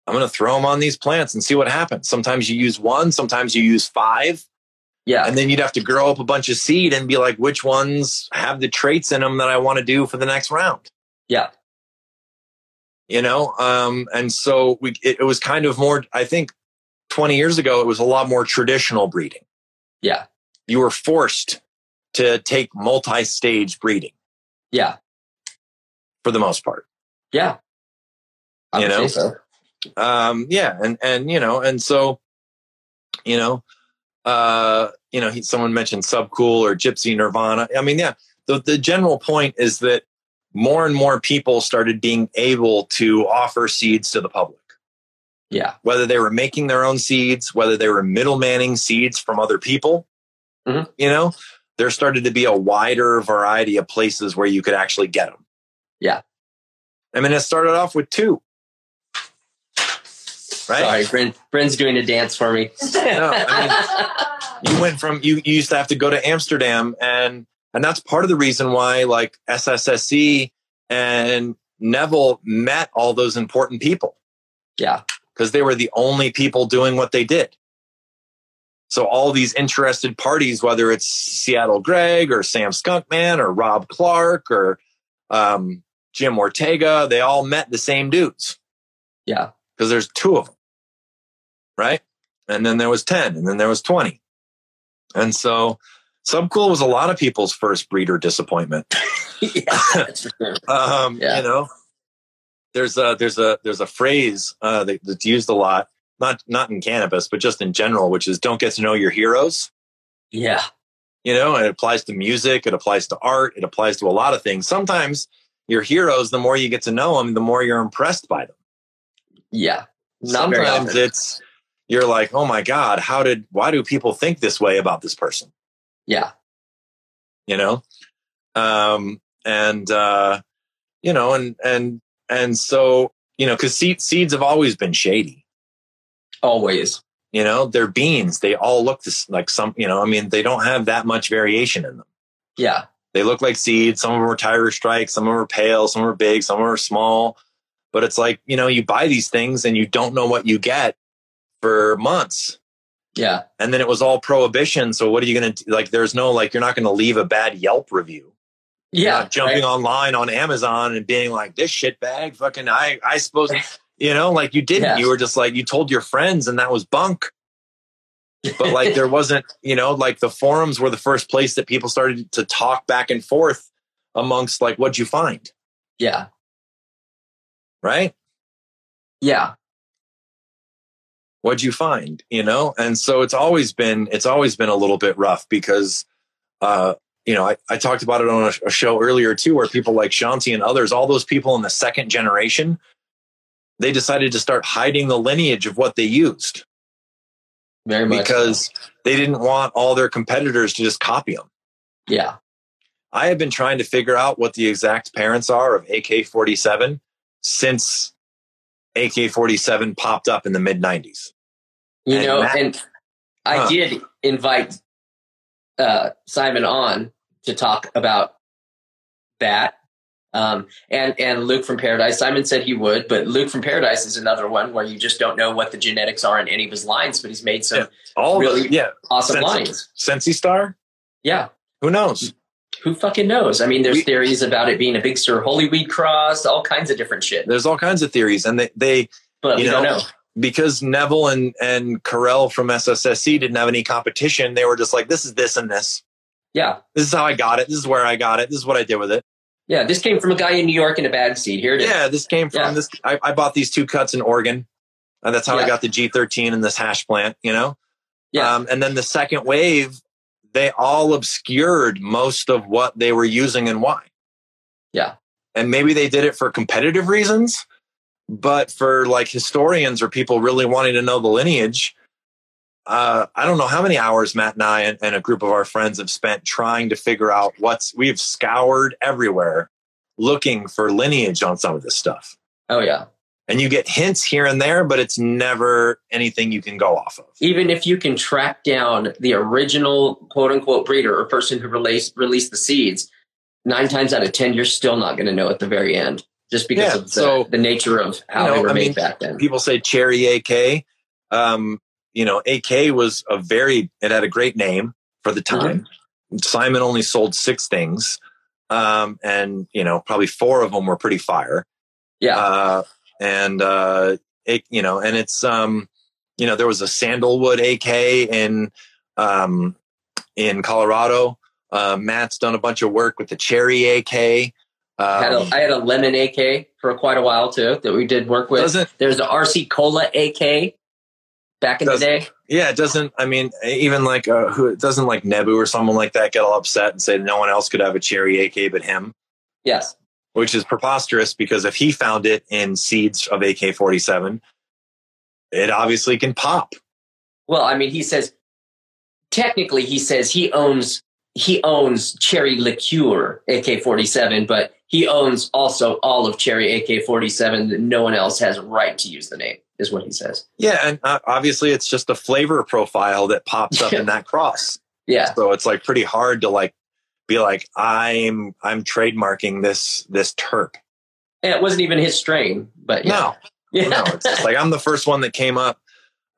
i'm going to throw them on these plants and see what happens. Sometimes you use one sometimes you use five. Yeah, and then you'd have to grow up a bunch of seed and be like which ones have the traits in them that i want to do for the next round? Yeah, you know um and so we it, it was kind of more i think 20 years ago it was a lot more traditional breeding. Yeah, you were forced to take multi-stage breeding. Yeah, for the most part. Yeah. I You know? say so. Um yeah and and you know and so you know uh you know he, someone mentioned subcool or gypsy nirvana i mean yeah the, the general point is that more and more people started being able to offer seeds to the public Yeah, whether they were making their own seeds, whether they were middlemaning seeds from other people, Mhm. you know, there started to be a wider variety of places where you could actually get them. Yeah. I mean, it started off with two. Right. Sorry, Bryn, Bryn's doing a dance for me. No, I You went from, you, you used to have to go to Amsterdam and, and that's part of the reason why like SSSC and Neville met all those important people. yeah, because they were the only people doing what they did. So all these interested parties, whether it's Seattle Greg or Sam Skunkman or Rob Clark or um, Jim Ortega, they all met the same dudes yeah, because there's two of them, right? And then there was 10 and then there was 20. And so Subcool was a lot of people's first breeder disappointment. yeah. Sure. um, Yeah. you know there's a there's a there's a phrase uh, that, that's used a lot not not in cannabis but just in general which is don't get to know your heroes Yeah, you know and it applies to music it applies to art it applies to a lot of things sometimes your heroes the more you get to know them the more you're impressed by them yeah. Not sometimes it's you're like oh my god how did why do people think this way about this person? Yeah, you know? Um and uh you know and and and so you know because seed, seeds have always been shady. Always. you know? They're beans. They all look this, like some you know i mean they don't have that much variation in them. Yeah, they look like seeds. Some of them are tiger strike some of them are pale. Some are big. Some are small. But it's like you know you buy these things and you don't know what you get for months yeah, and then it was all prohibition so what are you going to like there's no like you're not going to leave a bad yelp review You're yeah. not jumping right? online on Amazon and being like, this shit bag, fucking, I, I suppose, you know, like you didn't. You were just like, you told your friends and that was bunk. But like there wasn't, you know, like the forums were the first place that people started to talk back and forth amongst like, what'd you find? yeah, Right? yeah, What'd you find? You know? And so it's always been, it's always been a little bit rough because, uh, you know, I, I talked about it on a, a show earlier too, where people like Shanti and others, all those people in the second generation, they decided to start hiding the lineage of what they used very much. so. because they didn't want all their competitors to just copy them. yeah, I have been trying to figure out what the exact parents are of AK 47 since AK 47 popped up in the mid 90s. You And know, Matt- and I Huh. did invite uh, Simon on to talk about that. Um, and and Luke from Paradise. Simon said he would, but Luke from Paradise is another one where you just don't know what the genetics are in any of his lines, but he's made some Yeah. All Really? the, yeah, awesome Sensi- lines. Sensi Star? Yeah, Who knows? who fucking knows? I mean, there's We- theories about it being a Big Sur Holy Weed cross, all kinds of different shit, There's all kinds of theories, and they, they but You we don't know, know. Because Neville and and Carell from SSSC didn't have any competition, they were just like, "This is this and this. Yeah, This is how I got it. This is where I got it. This is what I did with it." yeah. This came from a guy in New York in a bag seat. Here it is. Yeah, this came from Yeah. this. I, I bought these two cuts in Oregon, and that's how I got the G13 in this hash plant. You know, Yeah. Um, and then the second wave, they all obscured most of what they were using and why. Yeah. And maybe they did it for competitive reasons, but for like historians or people really wanting to know the lineage, uh, I don't know how many hours Matt and I and, and a group of our friends have spent trying to figure out what's, we've scoured everywhere looking for lineage on some of this stuff. Oh yeah. And you get hints here and there, but it's never anything you can go off of. Even if you can track down the original quote unquote breeder or person who released released the seeds, nine times out of ten, you're still not going to know at the very end, just because Yeah, of the, so, the nature of how you know, they were I made mean, back then. people say cherry AK. Um, you know, AK was a very, it had a great name for the time. Simon only sold six things. Um, and, you know, probably four of them were pretty fire. Yeah. Uh, and, uh, it, you know, and it's, um, you know, there was a sandalwood AK in, um, in Colorado. Uh, Matt's done a bunch of work with the cherry AK. I had, a, Um, had a lemon AK for quite a while too that we did work with. There's the RC Cola AK back in the day. Yeah, it doesn't. I mean, even like uh, who doesn't like Nebu or someone like that get all upset and say no one else could have a cherry AK but him, Yes. which is preposterous because if he found it in seeds of AK forty seven, it obviously can pop. Well, I mean, he says technically he says he owns he owns Cherry Liqueur AK-47, but he owns also all of Cherry AK-47 that no one else has a right to use the name, is what he says. Yeah, and uh, obviously it's just a flavor profile that pops up in that cross. Yeah. So it's like pretty hard to like be like I'm I'm trademarking this this terp. And it wasn't even his strain, but yeah. No, Yeah. no, it's just like I'm the first one that came up.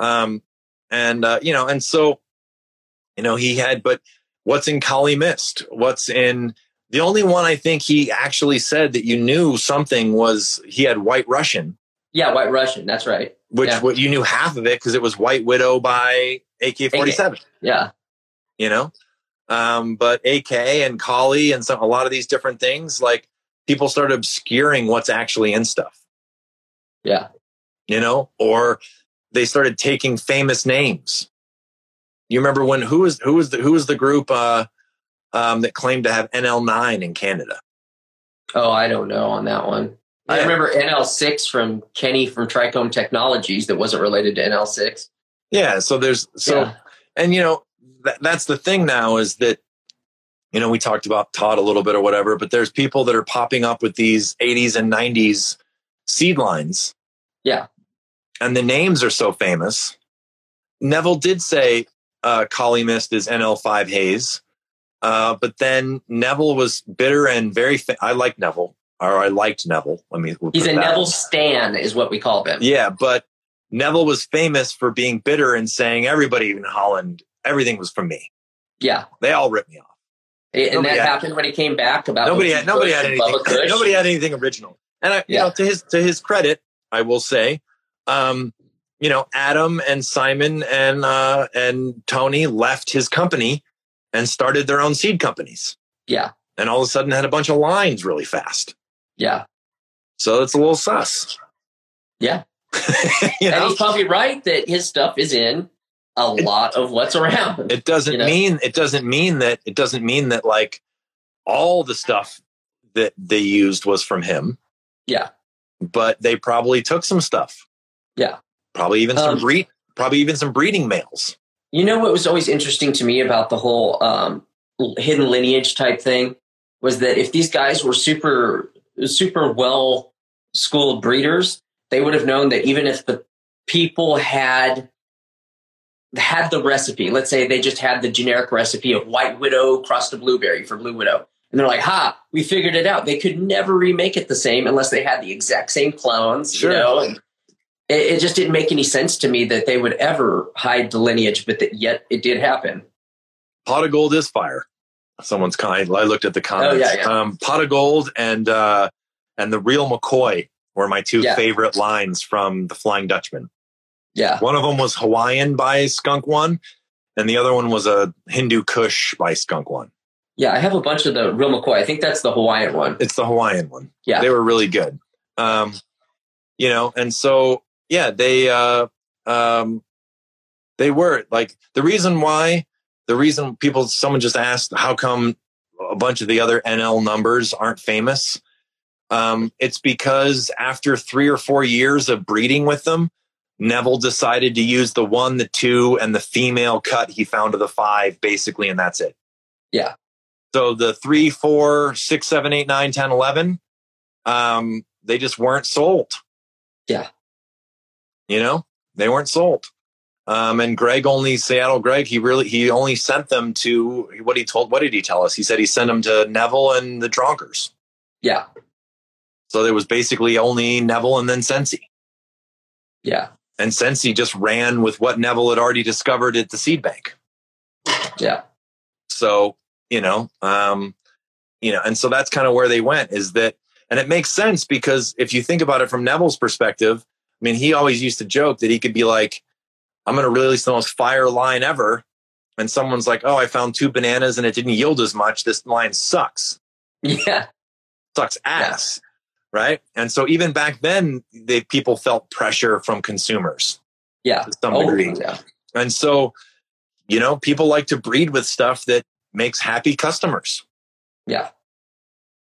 Um, and uh, you know, and so, you know, he had, but what's in Kali Mist? What's in the only one I think he actually said that you knew something was he had White Russian, yeah, White Russian, that's right. which Yeah. what you knew half of it because it was White Widow by AK forty seven. Yeah. You know, um, but AK and Kali and some a lot of these different things like people started obscuring what's actually in stuff. Yeah. you know, or they started taking famous names. You remember when who was who was the who was the group uh, um, that claimed to have NL9 in Canada? Oh, I don't know on that one. I remember NL6 from Kenny from Trichome Technologies that wasn't related to NL6. Yeah, so there's so Yeah. and you know that, that's the thing now is that you know we talked about Todd a little bit or whatever, but there's people that are popping up with these 80s and 90s seed lines. Yeah. and the names are so famous. Neville did say uh, Kali Mist is NL5 Haze, uh, but then Neville was bitter and very. Fa- I like Neville, or I liked Neville. Let me. we'll He's a. Neville Stan, is what we call him. Yeah, but Neville was famous for being bitter and saying everybody in Holland, everything was from me. Yeah. They all ripped me off. And that had- happened when he came back about nobody had nobody had anything. Nobody had anything original. And I, you know, to his to his credit, I will say, um, you know, Adam and Simon and uh, and Tony left his company and started their own seed companies, Yeah. and all of a sudden had a bunch of lines really fast. Yeah. So it's a little sus. Yeah. you And he's probably right that his stuff is in a It- lot of what's around. it doesn't you know? mean it doesn't mean that it doesn't mean that like all the stuff that they used was from him. Yeah. but they probably took some stuff. Yeah. Probably even some Um, breed, probably even some breeding males. You know what was always interesting to me about the whole um, hidden lineage type thing was that if these guys were super super well schooled breeders, they would have known that even if the people had had the recipe, let's say they just had the generic recipe of white widow crossed a blueberry for blue widow, and they're like, "Ha, we figured it out." They could never remake it the same unless they had the exact same clones, Sure. you know. And it, it just didn't make any sense to me that they would ever hide the lineage, but that yet it did happen. Pot of gold is fire. Someone's kind. I looked at the comments. Oh, yeah, yeah. Um, pot of gold and uh, and the real McCoy were my two Yeah. favorite lines from the Flying Dutchman. Yeah. One of them was Hawaiian by Skunk One, and the other one was a Hindu Kush by Skunk One. Yeah, I have a bunch of the real McCoy. I think that's the Hawaiian one. It's the Hawaiian one. Yeah. They were really good. Um, you know, and so yeah, they uh um they were like the reason why the reason people someone just asked how come a bunch of the other NL numbers aren't famous. Um, it's because after three or four years of breeding with them, Neville decided to use the one, the two, and the female cut he found of the five, basically, and that's it. Yeah. So the three, four, six, seven, eight, nine, 10, 11, um, they just weren't sold. Yeah. You know, they weren't sold. Um, and Greg only Seattle Greg, he really he only sent them to what he told what did he tell us? He said he sent them to Neville and the Dronkers. Yeah. So there was basically only Neville and then Sensi. Yeah. And Sensi just ran with what Neville had already discovered at the seed bank. Yeah. So, you know, um, you know, and so that's kind of where they went is that, and it makes sense because if you think about it from Neville's perspective, I mean, he always used to joke that he could be like, I'm going to release the most fire line ever. And someone's like, oh, I found two bananas and it didn't yield as much. This line sucks. Yeah. Sucks ass. Right. And so even back then, they, people felt pressure from consumers Yeah. to some Oh, degree. yeah. And so, you know, people like to breed with stuff that makes happy customers. Yeah.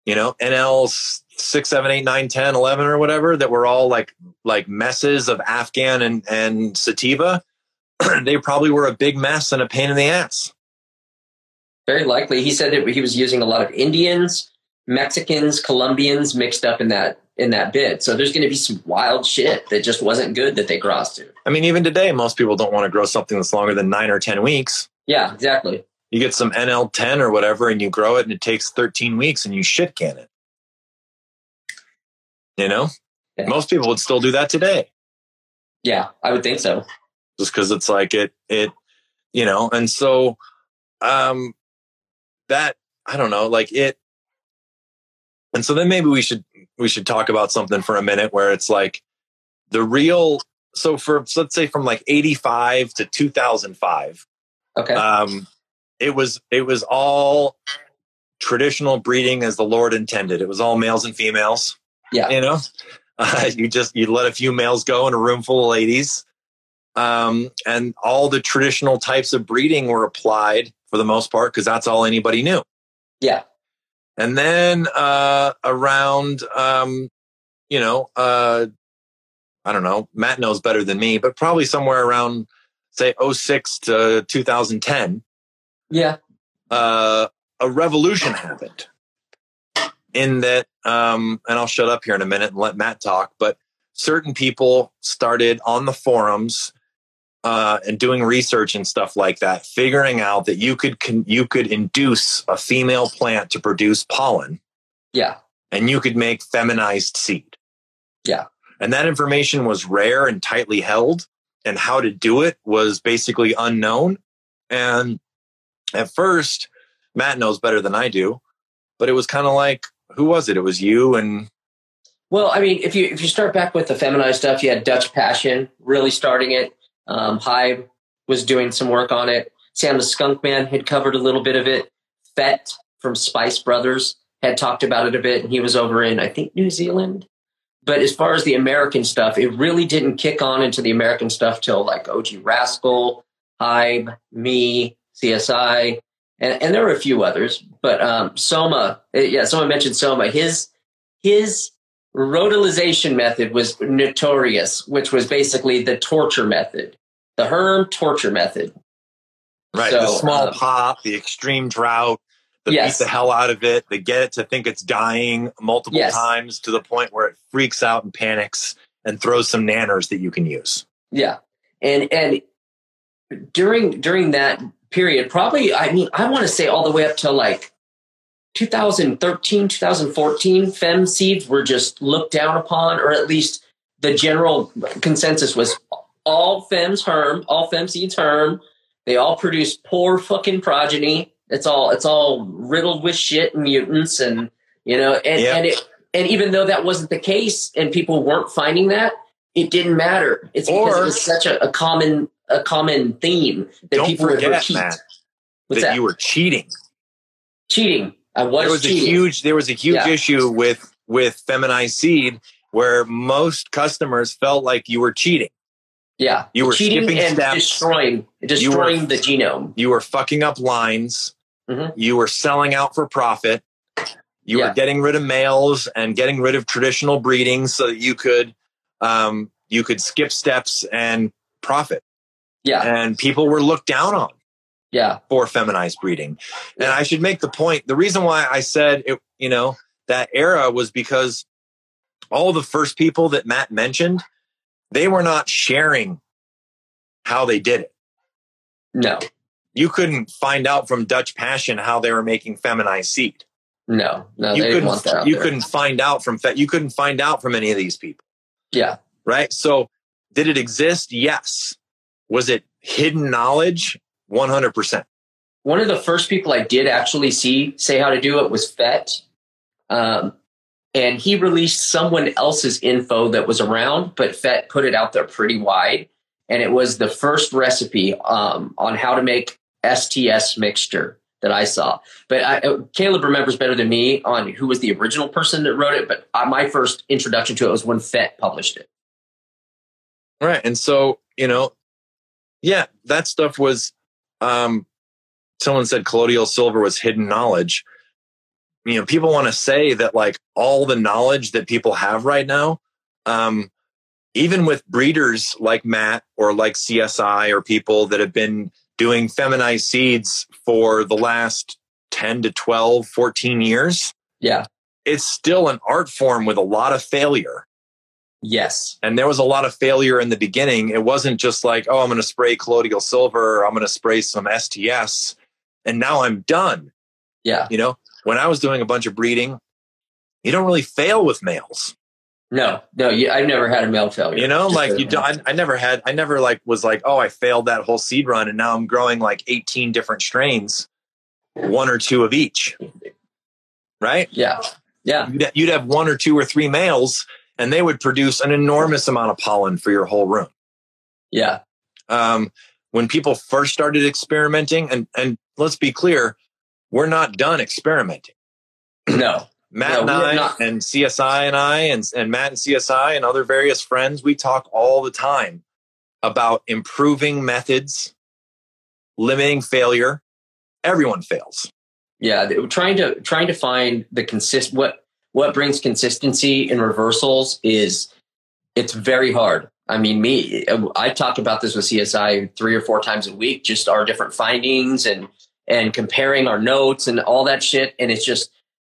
You know, NL s- six, seven, eight, nine, 10, 11 or whatever that were all like like messes of Afghan and, and sativa. they probably were a big mess and a pain in the ass. Very likely. He said that he was using a lot of Indians, Mexicans, Colombians mixed up in that in that bid. So there's going to be some wild shit that just wasn't good that they crossed to. I mean, even today, most people don't want to grow something that's longer than nine or 10 weeks. Yeah, exactly. You get some NL10 or whatever and you grow it and it takes 13 weeks and you shit can it. You know? Yeah. Most people would still do that today. Yeah, I would think so. just because it's like it it you know and so um that i don't know like it and so then maybe we should we should talk about something for a minute where it's like the real so for so let's say from like 85 to 2005 Okay. um it was it was all traditional breeding as the lord intended it was all males and females Yeah. you know uh, you just you let a few males go in a room full of ladies um and all the traditional types of breeding were applied for the most part because that's all anybody knew yeah. and then uh around um you know uh i don't know matt knows better than me but probably somewhere around say 06 to 2010 Yeah. uh, a revolution happened in that, um, and I'll shut up here in a minute and let Matt talk, but certain people started on the forums uh, and doing research and stuff like that, figuring out that you could con- you could induce a female plant to produce pollen, Yeah. and you could make feminized seed. Yeah. and that information was rare and tightly held, and how to do it was basically unknown. And at first, Matt knows better than I do, but it was kind of like, who was it? It was you and Well, I mean, if you if you start back with the feminized stuff, you had Dutch Passion really starting it. Um, Hive was doing some work on it. Sam the Skunk Man had covered a little bit of it. Fett from Spice Brothers had talked about it a bit, and he was over in I think New Zealand. But as far as the American stuff, it really didn't kick on into the American stuff till like OG Rascal, Hive, me, CSI, and, and there were a few others. But um, Soma, eh, yeah, someone mentioned Soma. His his rodelization method was notorious, which was basically the torture method, the Herm torture method. right So, the small um, pop, the extreme drought, the Yes. beat the hell out of it, the get it to think it's dying multiple Yes. times to the point where it freaks out and panics and throws some nanners that you can use. Yeah, and and during during that period, probably I mean I want to say all the way up to like 2013, 2014, fem seeds were just looked down upon, or at least the general consensus was all fems herm, all fem seeds herm. They all produce poor fucking progeny. It's all it's all riddled with shit and mutants, and you know, and Yeah. and it and even though that wasn't the case, and people weren't finding that, it didn't matter. It's because Or- it was such a, a common a common theme that Don't people would forget, repeat. Matt, What's that, that? you were cheating. cheating. I was, there was cheating. a huge there was a huge Yeah. issue with with feminized seed where most customers felt like you were cheating. yeah. you were cheating skipping and steps. destroying destroying the genome. You were fucking up lines. Mhm. You were selling out for profit. You Yeah. were getting rid of males and getting rid of traditional breeding so that you could um, you could skip steps and profit. Yeah. And people were looked down on. Yeah. for feminized breeding. And I should make the point the reason why I said it, you know, that era was because all the first people that Matt mentioned, they were not sharing how they did it. No. You couldn't find out from Dutch Passion how they were making feminized seed. No. No. you they didn't want that. couldn't you there. couldn't find out from you couldn't find out from any of these people, Yeah. right? So did it exist? Yes. Was it hidden knowledge? 100%. One of the first people I did actually see say how to do it was Fett. Um, and he released someone else's info that was around, but Fett put it out there pretty wide. And it was the first recipe um, on how to make STS mixture that I saw. But I, uh, Caleb remembers better than me on who was the original person that wrote it. But my first introduction to it was when Fett published it. Right. And so, you know, yeah, that stuff was um someone said colloidal silver was hidden knowledge. You know, people want to say that like all the knowledge that people have right now, um, even with breeders like Matt or like CSI or people that have been doing feminized seeds for the last 10 to 12, 14 years, Yeah. it's still an art form with a lot of failure. Yes. And there was a lot of failure in the beginning. It wasn't just like, oh, I'm going to spray colloidal silver or I'm going to spray some STS and now I'm done. Yeah. You know, when I was doing a bunch of breeding, you don't really fail with males. No. No. You, I've never had a male failure. You know, like you don't, I, I never had, I never like was like, oh, I failed that whole seed run and now I'm growing like 18 different strains, one or two of each. Right? Yeah. Yeah. You'd, you'd have one or two or three males and they would produce an enormous amount of pollen for your whole room. Yeah. um, when people first started experimenting, and and let's be clear, we're not done experimenting. No. Matt No, and I, and CSI and I, and and Matt and CSI and other various friends, we talk all the time about improving methods, limiting failure. Everyone fails. Yeah, trying to trying to find the consist what what brings consistency in reversals is it's very hard. I mean, me, I talk about this with CSI three or four times a week, just our different findings and and comparing our notes and all that shit. And it's just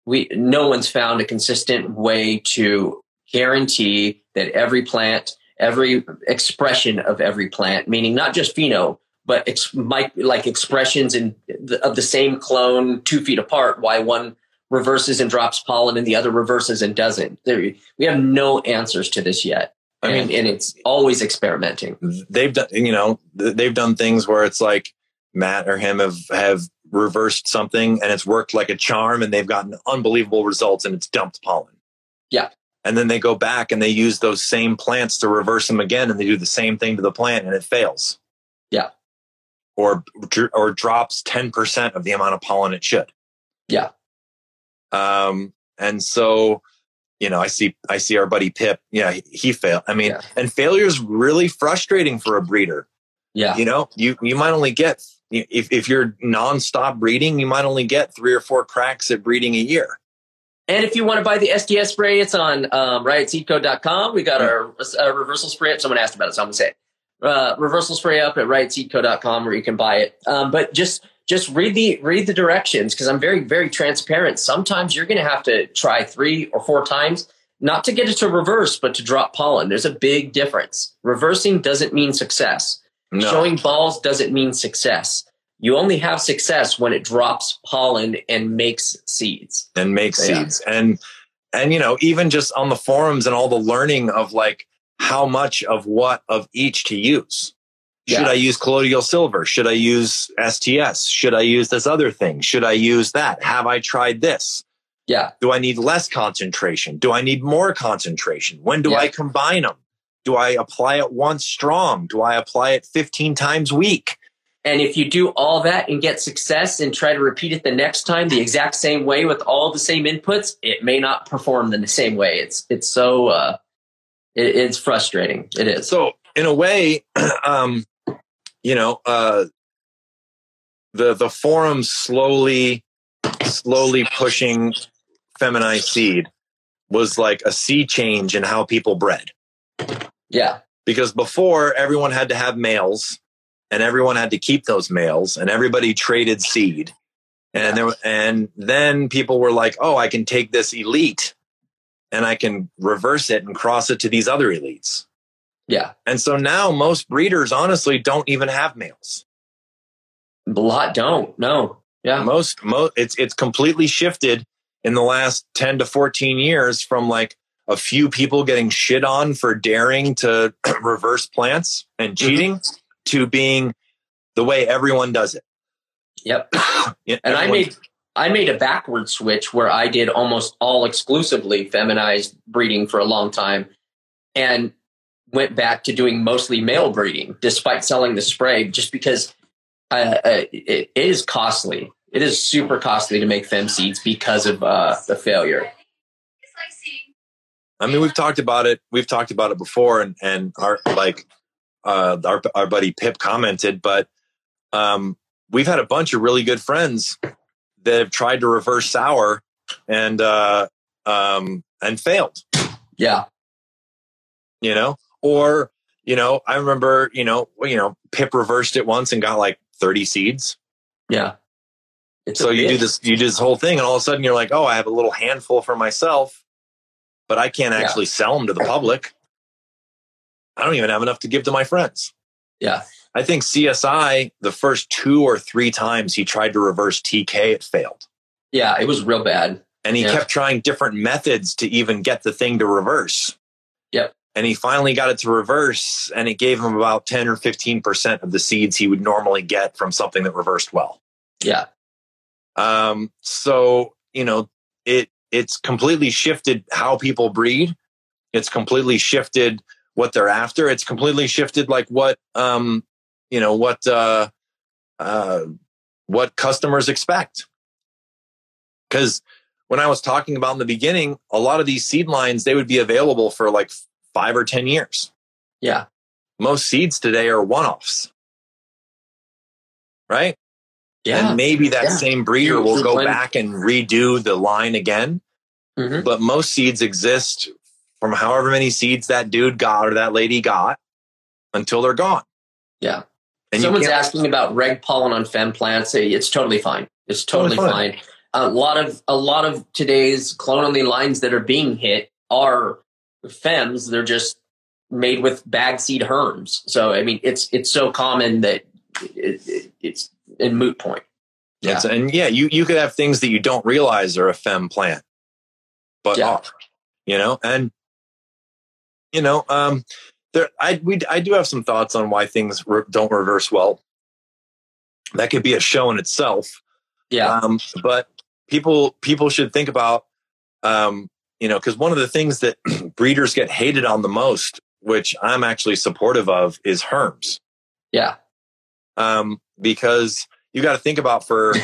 we no one's found a consistent way to guarantee that every plant, every expression of every plant, meaning not just pheno, but ex- mic- like expressions in the, of the same clone two feet apart, why one reverses and drops pollen and the other reverses and doesn't. There, we have no answers to this yet. I and, mean, and it's always experimenting. they've done, you know, they've done things where it's like Matt or him have have reversed something and it's worked like a charm, and they've gotten unbelievable results, and it's dumped pollen. Yeah. And then they go back and they use those same plants to reverse them again, and they do the same thing to the plant, and it fails. Yeah. Or or drops ten percent of the amount of pollen it should. Yeah. Um. And so, you know, I see I see our buddy Pip. Yeah, he, he failed. I mean, Yeah. and failure is really frustrating for a breeder Yeah. you know you you might only get if, if you're nonstop breeding you might only get three or four cracks at breeding a year And if you want to buy the STS spray, it's on um, riotseedcode.com. We got our uh, reversal spray up. Someone asked about it, so I'm going to say it. Uh, reversal spray up at riotseedcode.com where you can buy it. Um, but just just read the read the directions because I'm very very transparent. Sometimes you're going to have to try three or four times not to get it to reverse, but to drop pollen. There's a big difference. Reversing doesn't mean success. no Showing balls doesn't mean success. You only have success when it drops pollen and makes seeds. and makes Yeah. seeds and and you know even just on the forums and all the learning of like how much of what of each to use should Yeah. i use colloidal silver should i use sts should i use this other thing should i use that have i tried this Yeah. do i need less concentration do i need more concentration when do Yeah. i combine them Do I apply it once strong? Do I apply it 15 times week? And if you do all that and get success and try to repeat it the next time the exact same way with all the same inputs, it may not perform the same way. It's it's so uh, it, it's frustrating. It is. So in a way, um, you know, uh, the the forums slowly slowly pushing feminized seed was like a sea change in how people bred. Yeah. Because before everyone had to have males and everyone had to keep those males and everybody traded seed. And there and then people were like, "Oh, I can take this elite and I can reverse it and cross it to these other elites." Yeah. And so now most breeders honestly don't even have males. A lot don't. No. Yeah. Most most it's it's completely shifted in the last 10 to 14 years from like a few people getting shit on for daring to reverse plants and Mm-hmm. cheating to being the way everyone does it. Yep. Yeah, And I made I made a backward switch where I did almost all exclusively feminized breeding for a long time and went back to doing mostly male breeding despite selling the spray just because uh, uh, it, it is costly. It is super costly to make fem seeds because of uh, the failure. I mean, we've talked about it. We've talked about it before, and and our like uh, our our buddy Pip commented, but um, we've had a bunch of really good friends that have tried to reverse sour and uh, um, and failed. Yeah. You know, or you know, I remember you know you know Pip reversed it once and got like thirty seeds. Yeah. It's So you do this, you do this whole thing, and all of a sudden you're like, oh, I have a little handful for myself, but I can't Yeah. actually sell them to the public. I don't even have enough to give to my friends. Yeah. I think CSI, the first two or three times he tried to reverse TK, it failed. Yeah. It was real bad. And he Yeah. kept trying different methods to even get the thing to reverse. Yep. And he finally got it to reverse, and it gave him about 10 or 15% of the seeds he would normally get from something that reversed well. Yeah. Um, so you know, it it's completely shifted how people breed. It's completely shifted what they're after. It's completely shifted like what um, you know, what uh uh what customers expect. Cause when I was talking about in the beginning, a lot of these seed lines they would be available for like five or ten years. Yeah. Most seeds today are one-offs. Right? Yeah. And maybe that Yeah. same breeder will go back and redo the line again. Mhm. But most seeds exist from however many seeds that dude got or that lady got until they're gone. Yeah. And Someone's asking about reg pollen on fem plants. It's totally fine. It's totally, Totally fine. fine. A lot of a lot of today's clone only lines that are being hit are fems. They're just made with bag seed herms. So I mean, it's it's so common that it, it, it's in moot point. It's- and yeah, you, you could have things that you don't realize are a fem plant, but Yeah. are, you know, and you know, um, there, I, we, I do have some thoughts on why things re- don't reverse well. That could be a show in itself. Yeah. Um, but people people should think about, um, you know, because one of the things that breeders get hated on the most, which I'm actually supportive of, is herms. Yeah. Um, because you got to think about for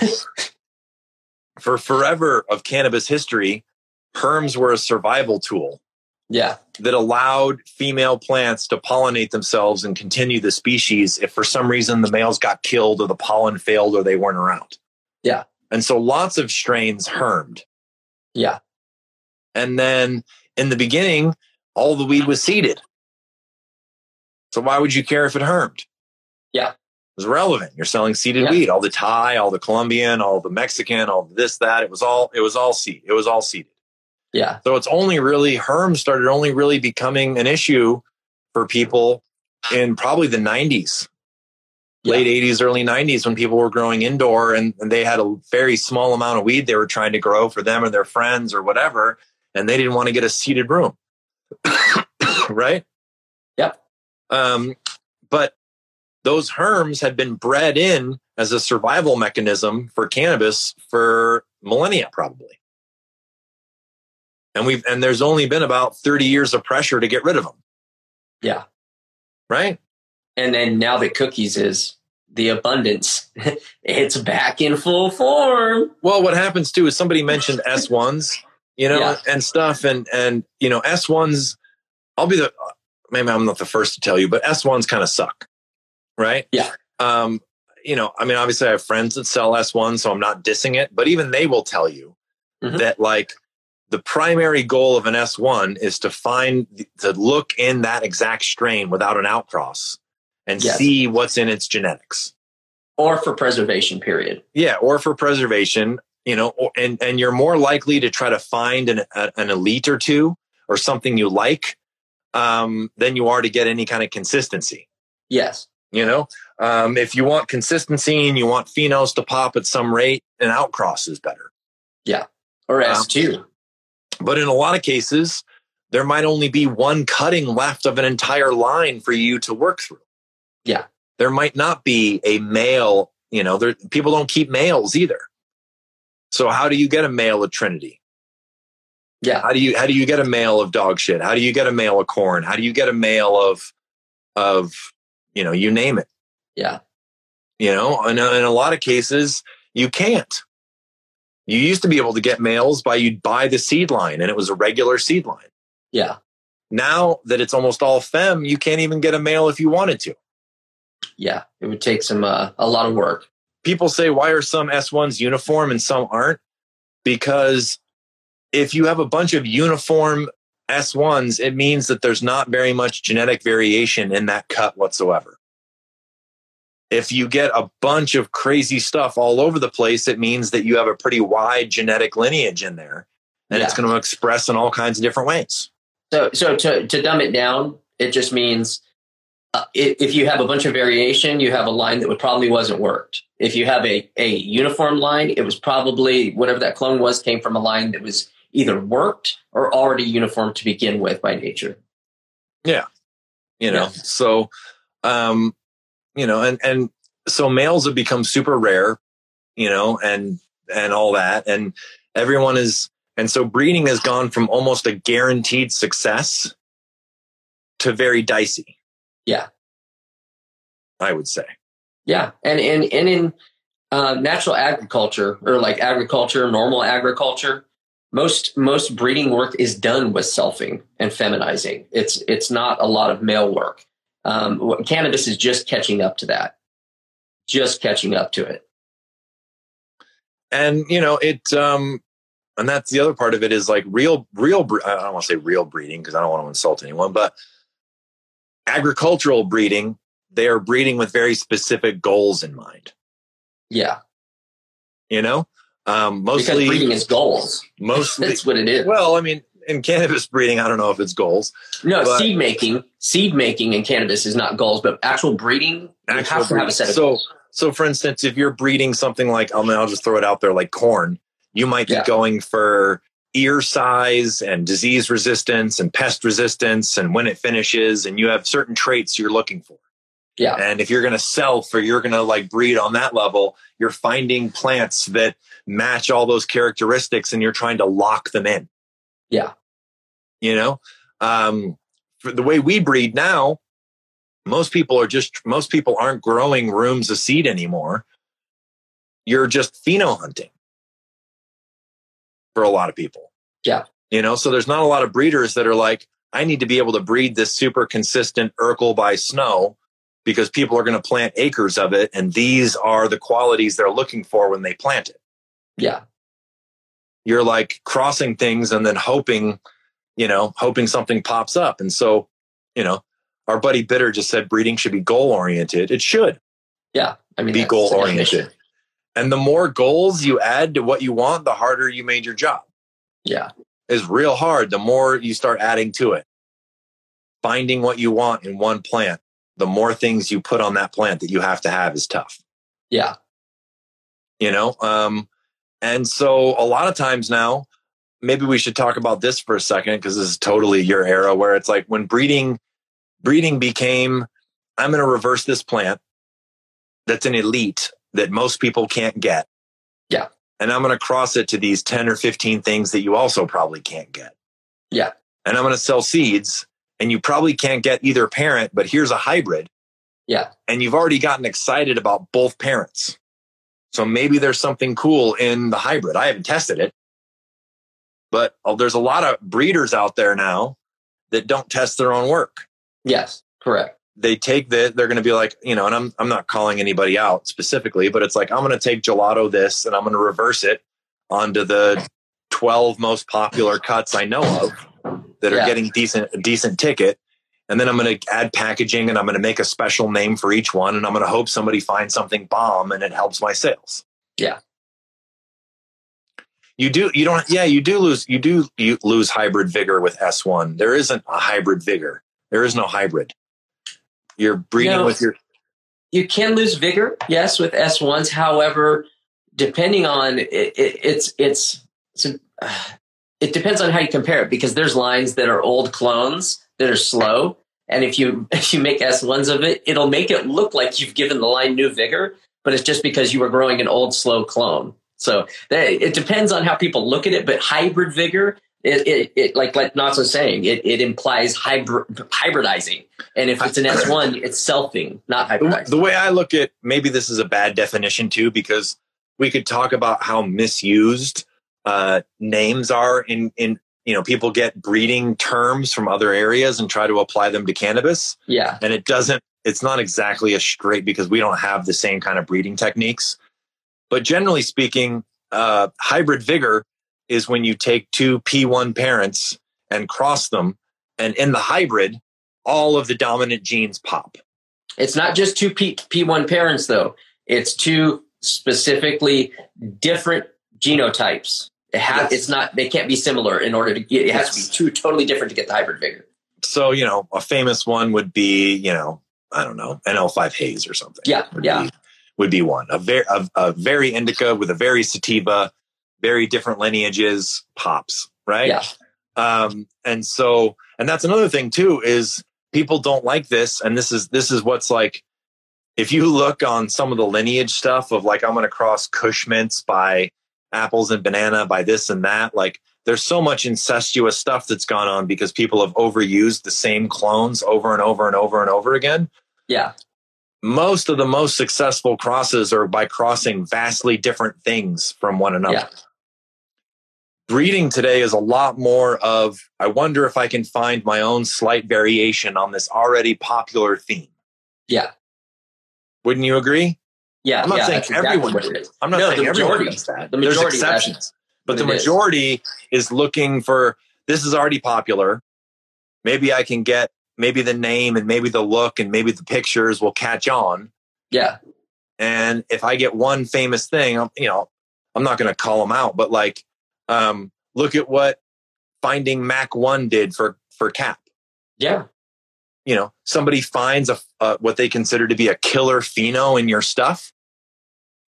for forever of cannabis history, herms were a survival tool Yeah. that allowed female plants to pollinate themselves and continue the species if for some reason the males got killed or the pollen failed or they weren't around. Yeah. And so lots of strains hermed. Yeah. And then in the beginning, all the weed was seeded. So why would you care if it hermed? Yeah. It was relevant. You're selling seeded Yeah. weed, all the Thai, all the Colombian, all the Mexican, all this, that. It was all, it was all seed. It was all seeded. Yeah. So it's only really herms started only really becoming an issue for people in probably the 90s, Yeah. late 80s, early 90s when people were growing indoor and, and they had a very small amount of weed they were trying to grow for them or their friends or whatever. And they didn't want to get a seated room. right? Yep. Um, but those herms had been bred in as a survival mechanism for cannabis for millennia, probably. And we've and there's only been about 30 years of pressure to get rid of them. Yeah. Right. And then now that cookies is the abundance, it's back in full form. Well, what happens too is somebody mentioned S1s, you know, Yeah. and stuff. And, and, you know, S1s, I'll be the, maybe I'm not the first to tell you, but S1s kind of suck. Right. Yeah. Um, you know, I mean, obviously I have friends that sell S1, so I'm not dissing it, but even they will tell you Mhm. that like the primary goal of an S1 is to find, to look in that exact strain without an outcross and Yes. see what's in its genetics. Or for preservation period. Yeah, or for preservation, you know, or, and and you're more likely to try to find an a, an elite or two or something you like um, than you are to get any kind of consistency. Yes. You know, um, if you want consistency and you want phenos to pop at some rate, an outcross is better. Yeah. Or Wow. S2. But in a lot of cases, there might only be one cutting left of an entire line for you to work through. Yeah. There might not be a male, you know, there, people don't keep males either. So how do you get a male of Trinity? Yeah. How do you how do you get a male of dog shit? How do you get a male of corn? How do you get a male of of you know, you name it. Yeah. You know, and uh, in a lot of cases, you can't. You used to be able to get males by you'd buy the seed line and it was a regular seed line. Yeah. Now that it's almost all fem, you can't even get a male if you wanted to. Yeah. It would take some, uh, a lot of work. People say, why are some S1s uniform and some aren't? Because if you have a bunch of uniform S1s, it means that there's not very much genetic variation in that cut whatsoever. If you get a bunch of crazy stuff all over the place, it means that you have a pretty wide genetic lineage in there and it's going to express in all kinds of different ways. So, so to, to dumb it down, it just means uh, if you have a bunch of variation, you have a line that would probably wasn't worked. If you have a, a uniform line, it was probably whatever that clone was came from a line that was either worked or already uniform to begin with by nature. Yeah. You know Yeah. so um you know and and so males have become super rare you know and and all that and everyone is and so breeding has gone from almost a guaranteed success to very dicey Yeah. i would say Yeah, and and and in uh, natural agriculture or like agriculture, normal agriculture, most most breeding work is done with selfing and feminizing. It's it's not a lot of male work. Um, cannabis is just catching up to that, just catching up to it. and you know it um and that's the other part of it is like real real i don't want to say real breeding because i don't want to insult anyone but agricultural breeding they are breeding with very specific goals in mind Yeah, you know um because mostly breeding is goals. mostly That's what it is. well i mean in cannabis breeding i don't know if it's goals no, but- seed making, seed making in cannabis is not goals, but actual breeding, you Actual have to have a set of So- goals. so for instance if you're breeding something like i mean i'll just throw it out there like corn you might be Yeah. going for ear size and disease resistance and pest resistance and when it finishes and you have certain traits you're looking for Yeah, And if you're going to self or you're going to like breed on that level, you're finding plants that match all those characteristics and you're trying to lock them in. Yeah. You know, um, for the way we breed now, most people are just, most people aren't growing rooms of seed anymore. You're just pheno hunting for a lot of people. Yeah. You know, so there's not a lot of breeders that are like, I need to be able to breed this super consistent Urkel by snow because people are going to plant acres of it. And these are the qualities they're looking for when they plant it. yeah, You're like crossing things and then hoping, you know, hoping something pops up. And so, you know, our buddy Bitter just said breeding should be goal oriented. It should yeah. I mean, be goal oriented. And the more goals you add to what you want, the harder you made your job. Yeah, Is real hard. The more you start adding to it, finding what you want in one plant, the more things you put on that plant that you have to have is tough. yeah, you know um and so a lot of times now maybe we should talk about this for a second because this is totally your era where it's like when breeding breeding became i'm going to reverse this plant that's an elite that most people can't get Yeah. and i'm going to cross it to these 10 or 15 things that you also probably can't get Yeah. and i'm going to sell seeds and you probably can't get either parent, but here's a hybrid. Yeah. And you've already gotten excited about both parents. So maybe there's something cool in the hybrid. I haven't tested it, but oh, there's a lot of breeders out there now that don't test their own work. Yes, correct. They take the, they're going to be like, you know, and I'm, I'm not calling anybody out specifically, but it's like, I'm going to take gelato this and I'm going to reverse it onto the 12 most popular cuts I know of that are Yeah. getting decent, a decent ticket. And then I'm going to add packaging and I'm going to make a special name for each one. And I'm going to hope somebody finds something bomb and it helps my sales. Yeah. You do, you don't, yeah, you do lose, you do you lose hybrid vigor with S1. There isn't a hybrid vigor. There is no hybrid. You're breeding No. with your, You can lose vigor, yes, with S1s. However, depending on it, it, it's it's it's a- uh, it depends on how you compare it because there's lines that are old clones that are slow, and if you if you make S1s of it, it'll make it look like you've given the line new vigor, but it's just because you were growing an old slow clone. So that, it depends on how people look at it. But hybrid vigor, it, it, it like like was saying, it, it implies hybrid hybridizing, and if it's an S1, it's selfing, not hybridizing. the way I look at maybe this is a bad definition too, because we could talk about how misused uh, names are in, in, you know, people get breeding terms from other areas and try to apply them to cannabis. yeah, and it doesn't it's not exactly a straight because we don't have the same kind of breeding techniques but generally speaking uh, hybrid vigor is when you take two p1 parents and cross them and in the hybrid all of the dominant genes pop It's not just two P, P1 parents, though. It's two specifically different genotypes. It has, Yes. It's not. They can't be similar in order to get. It has to be two totally different to get the hybrid vigor. so you know a famous one would be you know i don't know nl5 haze or something Yeah, would yeah. be, would be one a very a, a very indica with a very sativa very different lineages pops right? Yeah, um, and so and that's another thing too is people don't like this and this is this is what's like if you look on some of the lineage stuff of like i'm going to cross kush mints by apples and banana by this and that like there's so much incestuous stuff that's gone on because people have overused the same clones over and over and over and over again. Yeah, most of the most successful crosses are by crossing vastly different things from one another. Yeah. Breeding today is a lot more of, I wonder if I can find my own slight variation on this already popular theme. yeah, Wouldn't you agree? yeah. I'm not yeah, saying exactly everyone does. I'm not No, saying everyone majority- does that. the There's majority, that's exceptions. But the it is. majority is looking for, this is already popular. Maybe I can get, maybe the name and maybe the look and maybe the pictures will catch on. Yeah, And if I get one famous thing, I'm, you know, I'm not going to call them out, but like, um, look at what finding Mac One did for for Cap. yeah, You know, somebody finds a uh, what they consider to be a killer pheno in your stuff,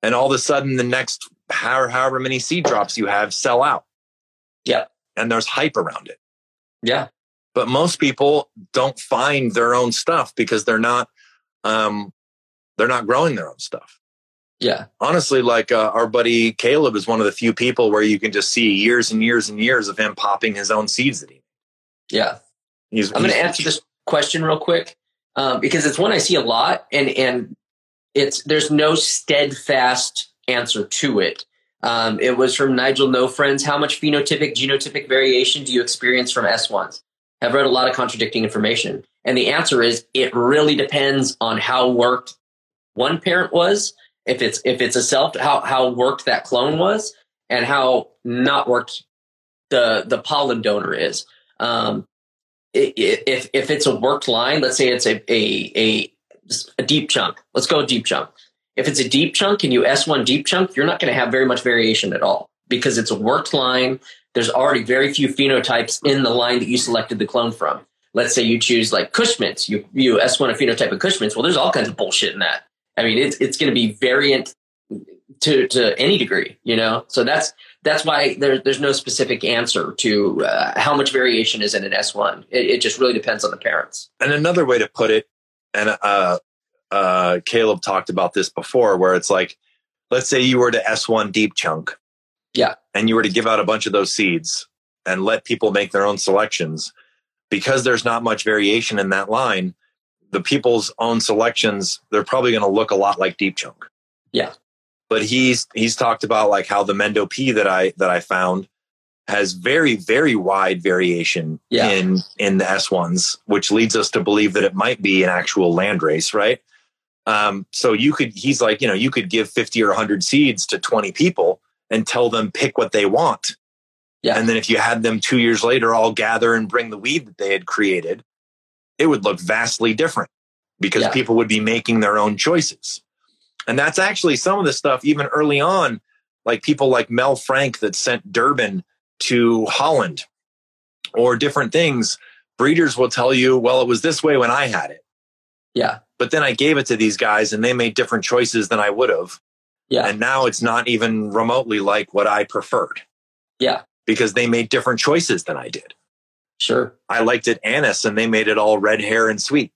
and all of a sudden, the next however, however many seed drops you have sell out. Yeah. and there's hype around it. yeah, But most people don't find their own stuff because they're not, um, they're not growing their own stuff. yeah, honestly, like uh, our buddy Caleb is one of the few people where you can just see years and years and years of him popping his own seeds that he. yeah. He's, I'm going to answer this question real quick um, because it's one I see a lot, and and it's there's no steadfast answer to it. Um, it was from Nigel No Friends. How much phenotypic genotypic variation do you experience from S1s? I've read a lot of contradicting information, and the answer is it really depends on how worked one parent was. If it's if it's a self, how how worked that clone was, and how not worked the the pollen donor is. Um, if if it's a worked line, let's say it's a a a, a deep chunk. Let's go deep chunk. If it's a deep chunk and you S1 deep chunk, you're not going to have very much variation at all because it's a worked line. There's already very few phenotypes in the line that you selected the clone from. Let's say you choose like Kush Mints, you you S1 a phenotype of Kush Mints. Well, there's all kinds of bullshit in that. I mean, it's it's going to be variant to to any degree, you know. So that's that's why there, there's no specific answer to uh, how much variation is in an S1. It, it just really depends on the parents. and another way to put it, and uh, uh, Caleb talked about this before, where it's like, let's say you were to S1 deep chunk, Yeah. and you were to give out a bunch of those seeds and let people make their own selections. because there's not much variation in that line, the people's own selections, they're probably going to look a lot like deep chunk. Yeah. But he's he's talked about like how the Mendo P that I that I found has very very wide variation Yeah. in in the S1s, which leads us to believe that it might be an actual land race, right? Um, so you could he's like, you know, you could give 50 or 100 seeds to 20 people and tell them pick what they want. Yeah. And then if you had them 2 years later all gather and bring the weed that they had created, it would look vastly different because Yeah. people would be making their own choices. And that's actually some of the stuff, even early on, like people like Mel Frank that sent Durban to Holland or different things. Breeders will tell you, well, it was this way when I had it. Yeah. But then I gave it to these guys and they made different choices than I would have. Yeah. And now it's not even remotely like what I preferred Yeah. because they made different choices than I did. Sure. I liked it anise and they made it all red hair and sweet.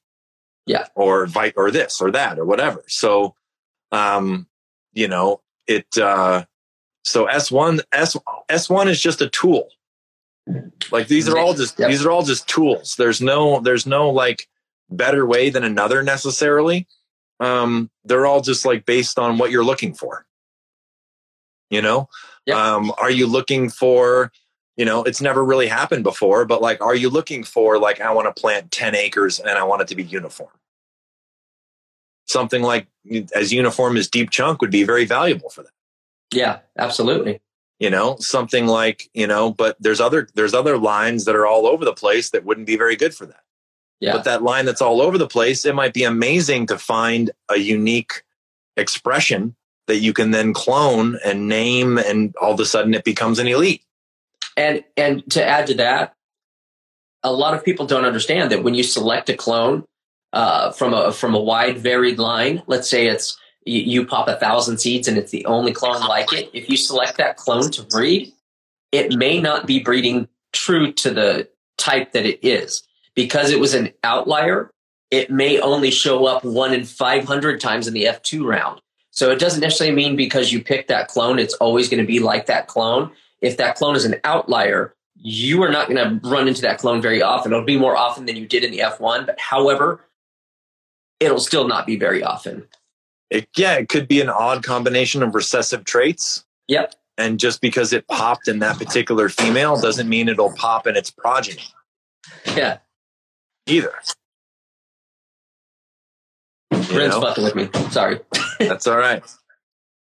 Yeah. Or vi- or this or that or whatever. So um you know, it uh so S1 S S1 is just a tool. Like these are all just Yep. these are all just tools. There's no there's no like better way than another necessarily. Um they're all just like based on what you're looking for. You know? Yep. Um are you looking for you know, it's never really happened before, but like, are you looking for like, I want to plant 10 acres and I want it to be uniform? Something like as uniform as deep chunk would be very valuable for that. Yeah. Absolutely. You know, something like, you know, but there's other, there's other lines that are all over the place that wouldn't be very good for that. Yeah. But that line that's all over the place, it might be amazing to find a unique expression that you can then clone and name and all of a sudden it becomes an elite. And and to add to that, a lot of people don't understand that when you select a clone uh, from a from a wide varied line, let's say it's you, you pop a thousand seeds and it's the only clone like it. If you select that clone to breed, it may not be breeding true to the type that it is because it was an outlier. It may only show up one in five hundred times in the F two round. So it doesn't necessarily mean because you pick that clone, it's always going to be like that clone if that clone is an outlier, you are not going to run into that clone very often. It'll be more often than you did in the F1, but however, it'll still not be very often. It, yeah, it could be an odd combination of recessive traits. Yep. And just because it popped in that particular female doesn't mean it'll pop in its progeny Yeah. Either. You Brent's know? fucking with me. Sorry. That's all right.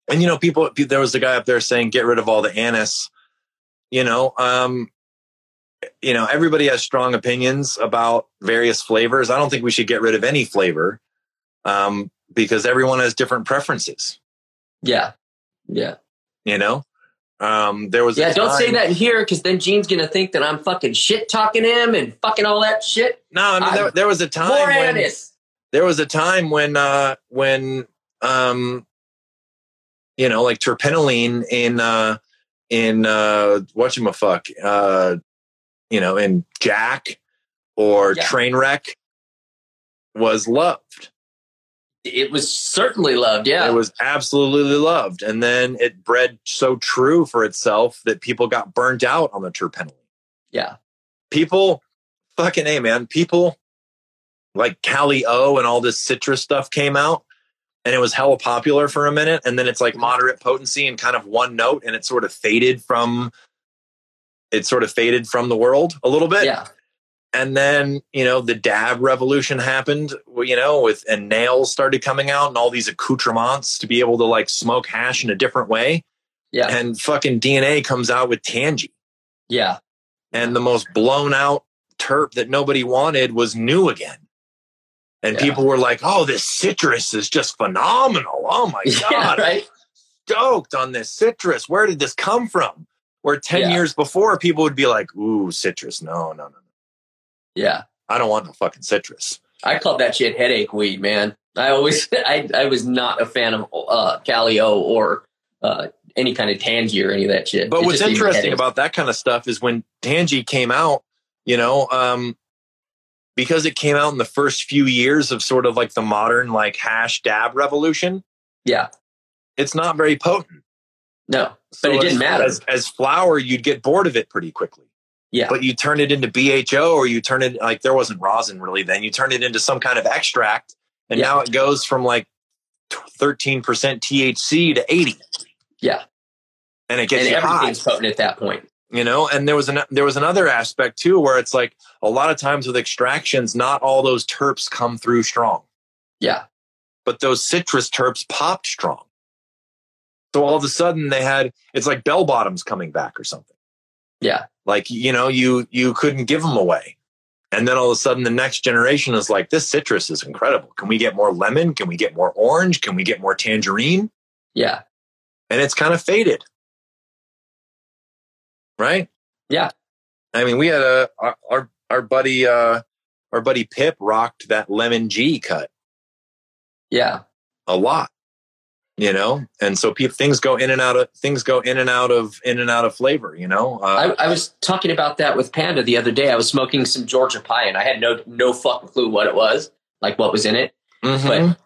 And you know, people. There was a guy up there saying, "Get rid of all the anise." You know, um, you know, everybody has strong opinions about various flavors. I don't think we should get rid of any flavor um, because everyone has different preferences. Yeah. Yeah. You know, um, there was a Yeah. Don't say that here because then Gene's to think that I'm fucking shit talking him and fucking all that shit. No, I mean, I- there, there was a time when anise. there was a time when uh, when um, you know, like terpinolene in uh, in uh, whatchamaffuck, uh, you know, in Jack or Yeah. Trainwreck was loved. It was certainly loved. Yeah. It was absolutely loved, and then it bred so true for itself that people got burnt out on the terpinolene. yeah. people fucking a man people like cali o and all this citrus stuff came out and it was hella popular for a minute and then it's like mm-hmm. moderate potency and kind of one note and it sort of faded from it sort of faded from the world a little bit Yeah. And then you know the dab revolution happened you know with and nails started coming out and all these accoutrements to be able to like smoke hash in a different way Yeah. and fucking dna comes out with Tangie Yeah. and the most blown out terp that nobody wanted was new again. And Yeah. people were like, "Oh, this citrus is just phenomenal! Oh my Yeah. god, Right. stoked on this citrus! Where did this come from?" Where ten Yeah. years before, people would be like, "Ooh, citrus! No, no, no! Yeah. I don't want no fucking citrus." I called that shit headache weed, man. I always, I, I was not a fan of uh, Calio or uh, any kind of Tangie or any of that shit. But It what's just gave me interesting about that kind of stuff is when Tangie came out, you know, um, because it came out in the first few years of sort of like the modern like hash dab revolution. yeah, It's not very potent. no, So But it didn't as- matter. As, as flour, you'd get bored of it pretty quickly. Yeah. but you turn it into BHO or you turn it like there wasn't rosin really then. You turn it into some kind of extract and Yeah. now it goes from like 13% THC to 80 yeah. and it gets And you high. everything's potent at that point. you know and there was an there was another aspect too where it's like a lot of times with extractions not all those terps come through strong Yeah. but those citrus terps popped strong so all of a sudden they had it's like bell bottoms coming back or something Yeah. Like you know you you couldn't give them away. And then all of a sudden the next generation is like this citrus is incredible. Can we get more lemon? Can we get more orange? Can we get more tangerine? Yeah. and it's kind of faded. Right? Yeah. i mean we had a our our, our buddy uh our buddy pip rocked that lemon g cut. Yeah. a lot you know and so people things go in and out of things go in and out of in and out of flavor you know uh, I, I was talking about that with Panda the other day. I was smoking some Georgia pie and I had no no fucking clue what it was, like what was in it. mhm. But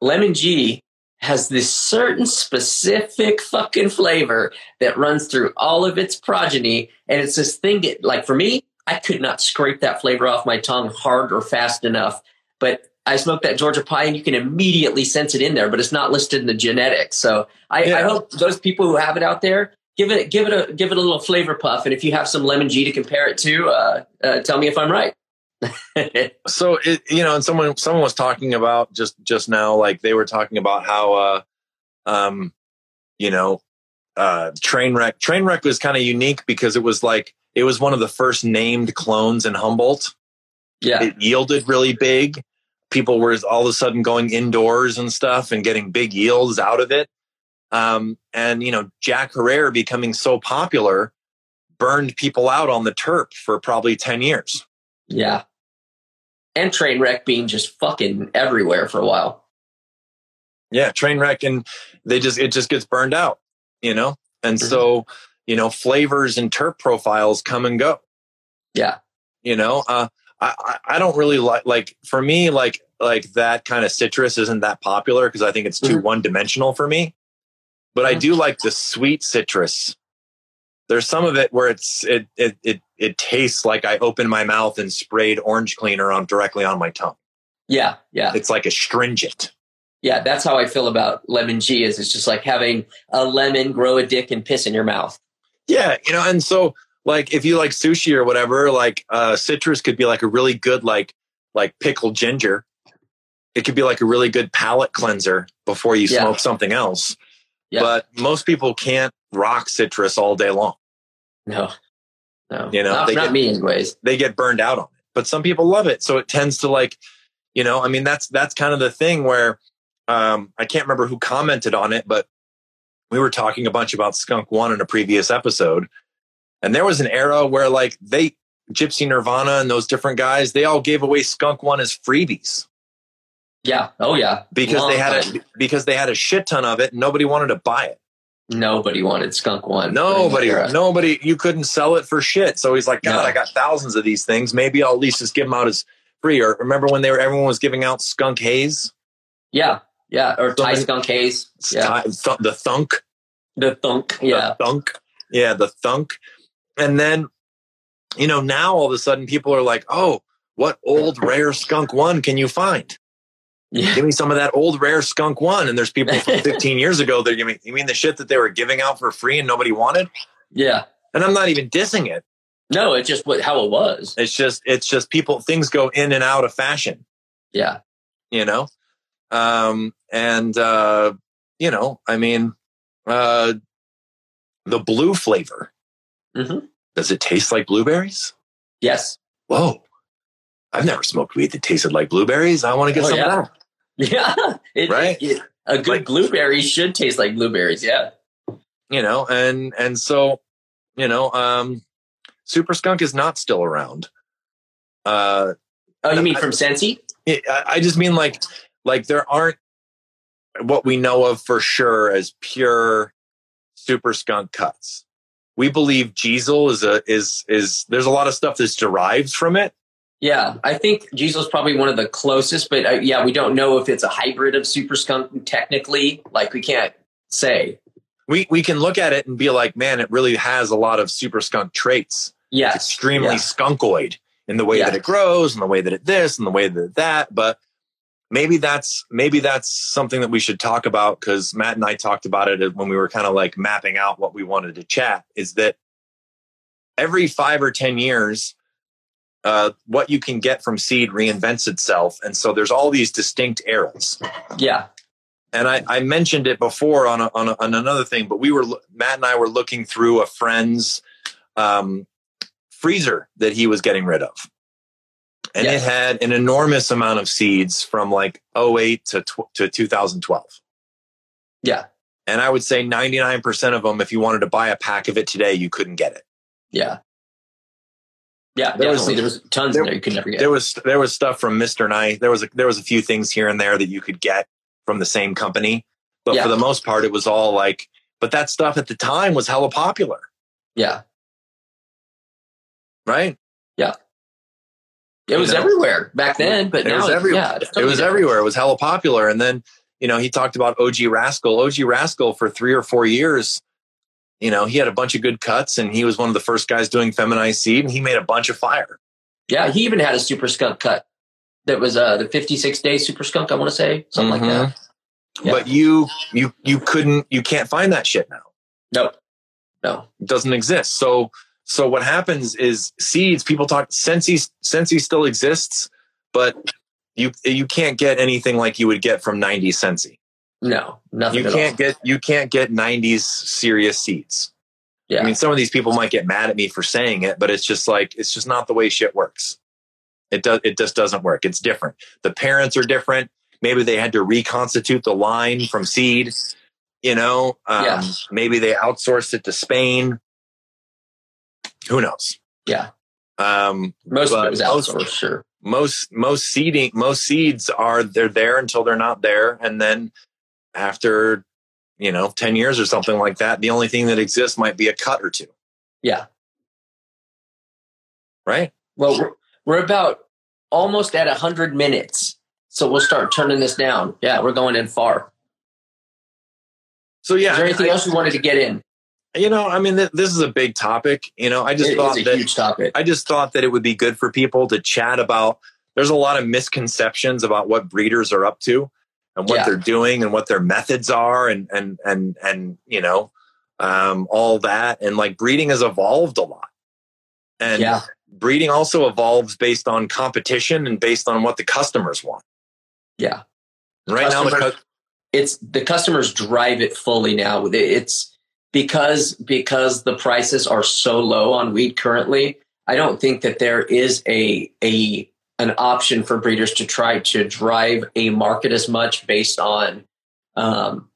Lemon G has this certain specific fucking flavor that runs through all of its progeny. And it's this thing that, like, for me, I could not scrape that flavor off my tongue hard or fast enough. But I smoked that Georgia pie and you can immediately sense it in there, but it's not listed in the genetics. So I, I hope those people who have it out there, give it, give it a, give it a little flavor puff. And if you have some Lemon G to compare it to, uh, uh, tell me if I'm right. so it you know and someone someone was talking about just just now like they were talking about how uh um you know uh trainwreck trainwreck was kind of unique because it was like it was one of the first named clones in humboldt yeah. it yielded really big people were all of a sudden going indoors and stuff and getting big yields out of it um and you know Jack Herer becoming so popular burned people out on the terp for probably 10 years Yeah. And Trainwreck being just fucking everywhere for a while. yeah train wreck and they just it just gets burned out you know and so you know flavors and terp profiles come and go Yeah. you know uh i I- i don't really like like for me like like that kind of citrus isn't that popular because i think it's too Mhm. one dimensional for me but i Mhm. do like the sweet citrus there's some of it where it's it it it, it tastes like i opened my mouth and sprayed orange cleaner on directly on my tongue Yeah. Yeah. it's like astringent Yeah. That's how I feel about lemon G is it's just like having a lemon grow a dick and piss in your mouth. Yeah, you know, and so like if you like sushi or whatever, like uh citrus could be like a really good like like pickled ginger. It could be like a really good palate cleanser before you Yeah. smoke something else. Yeah. But most people can't rock citrus all day long. No. No. You know, not, they not get- me anyways. They get burned out on it. But some people love it. So it tends to like, you know, I mean that's that's kind of the thing where um I can't remember who commented on it, but we were talking a bunch about skunk one in a previous episode and there was an era where like they gypsy nirvana and those different guys they all gave away skunk one as freebies Yeah. Oh yeah. because Long they had time. a because they had a shit ton of it and nobody wanted to buy it Nobody wanted skunk one. nobody nobody you couldn't sell it for shit so he's like god No. i got thousands of these things maybe i'll at least just give them out as free or remember when they were everyone was giving out skunk haze Yeah. Yeah. Or Thai skunk haze. Yeah. Th- the thunk The thunk. Yeah. the thunk. Yeah, the thunk. And then, you know, now all of a sudden people are like, oh, what old rare skunk one can you find? Yeah. Give me some of that old rare skunk one. And there's people from 15 years ago that are giving you mean the shit that they were giving out for free and nobody wanted? Yeah. And I'm not even dissing it. No, it's just what how it was. It's just it's just people things go in and out of fashion, Yeah. you know? Um and uh you know, I mean uh the blue flavor. Hmm Does it taste like blueberries? Yes. whoa, I've never smoked weed that tasted like blueberries. I want to get Oh, some yeah. of that. Yeah. It- Right? it- a good Like- blueberry should taste like blueberries. Yeah. You know, and and so, you know, um, Super Skunk is not still around. Uh, Oh, you mean from Sensi? I, I just mean like like there aren't what we know of for sure as pure Super Skunk cuts. We believe Diesel is a is is there's a lot of stuff that's derived from it. Yeah, I think Diesel's probably one of the closest, but uh, yeah, we don't know if it's a hybrid of Super Skunk technically. Like we can't say. we we can look at it and be like, man, it really has a lot of super skunk traits. Yes. It's extremely Yeah. skunkoid in the way Yeah. that it grows and the way that it this and the way that that. But maybe that's maybe that's something that we should talk about because Matt and I talked about it when we were kind of like mapping out what we wanted to chat. Is that every five or ten years, uh, what you can get from seed reinvents itself, and so there's all these distinct eras Yeah. and I, I mentioned it before on a, on, a, on another thing, but we were Matt and I were looking through a friend's um, freezer that he was getting rid of, and Yeah. it had an enormous amount of seeds from like 08 to tw- to 2012. Yeah. And I would say 99% of them, if you wanted to buy a pack of it today, you couldn't get it. Yeah. Yeah. There was- there was tons there- in there you could never get. There was there was stuff from Mr. Nice. There was a, there was a few things here and there that you could get from the same company, but Yeah. for the most part, it was all like. But that stuff at the time was hella popular. yeah. right? It was know? everywhere back then, but It now was. Yeah, It totally was different. everywhere. It was hella popular. And then, you know, he talked about OG Rascal. OG Rascal for three or four years, you know, he had a bunch of good cuts and he was one of the first guys doing feminized seed and he made a bunch of fire. Yeah, he even had a super skunk cut that was uh, the 56 day super skunk, I want to say, something like that. Yeah. But you, you, you couldn't, you can't find that shit now. Nope. No. It doesn't exist. So, so what happens is seeds, people talk, Sensi, Sensi still exists, but you, you can't get anything like you would get from 90 Sensi. No. Nothing you can't all. get you can't get 90s serious seeds. Yeah. I mean, some of these people might get mad at me for saying it, but it's just like it's just not the way shit works. It does it just doesn't work. It's different. The parents are different. Maybe they had to reconstitute the line from seed. You know, um, Yeah. maybe they outsourced it to Spain. Who knows? Yeah. Um, Most of it was most- outsourced, sure. most most seeding most seeds are they're there until they're not there and then after you know 10 years or something like that the only thing that exists might be a cut or two Yeah. right Well, we're, we're about almost at 100 minutes. So we'll start turning this down. Yeah, we're going in far. so yeah Is there anything I- else you wanted to get in? You know i mean th- this is a big topic you know i just It thought that huge topic. i just thought that it would be good for people to chat about there's a lot of misconceptions about what breeders are up to and what Yeah. they're doing and what their methods are and and and and you know um all that and like breeding has evolved a lot and yeah. breeding also evolves based on competition and based on what the customers want. Yeah. Right now, the Customer- cu- it's the customers drive it fully now. It's because because the prices are so low on wheat currently. I don't think that there is a a an option for breeders to try to drive a market as much based on um,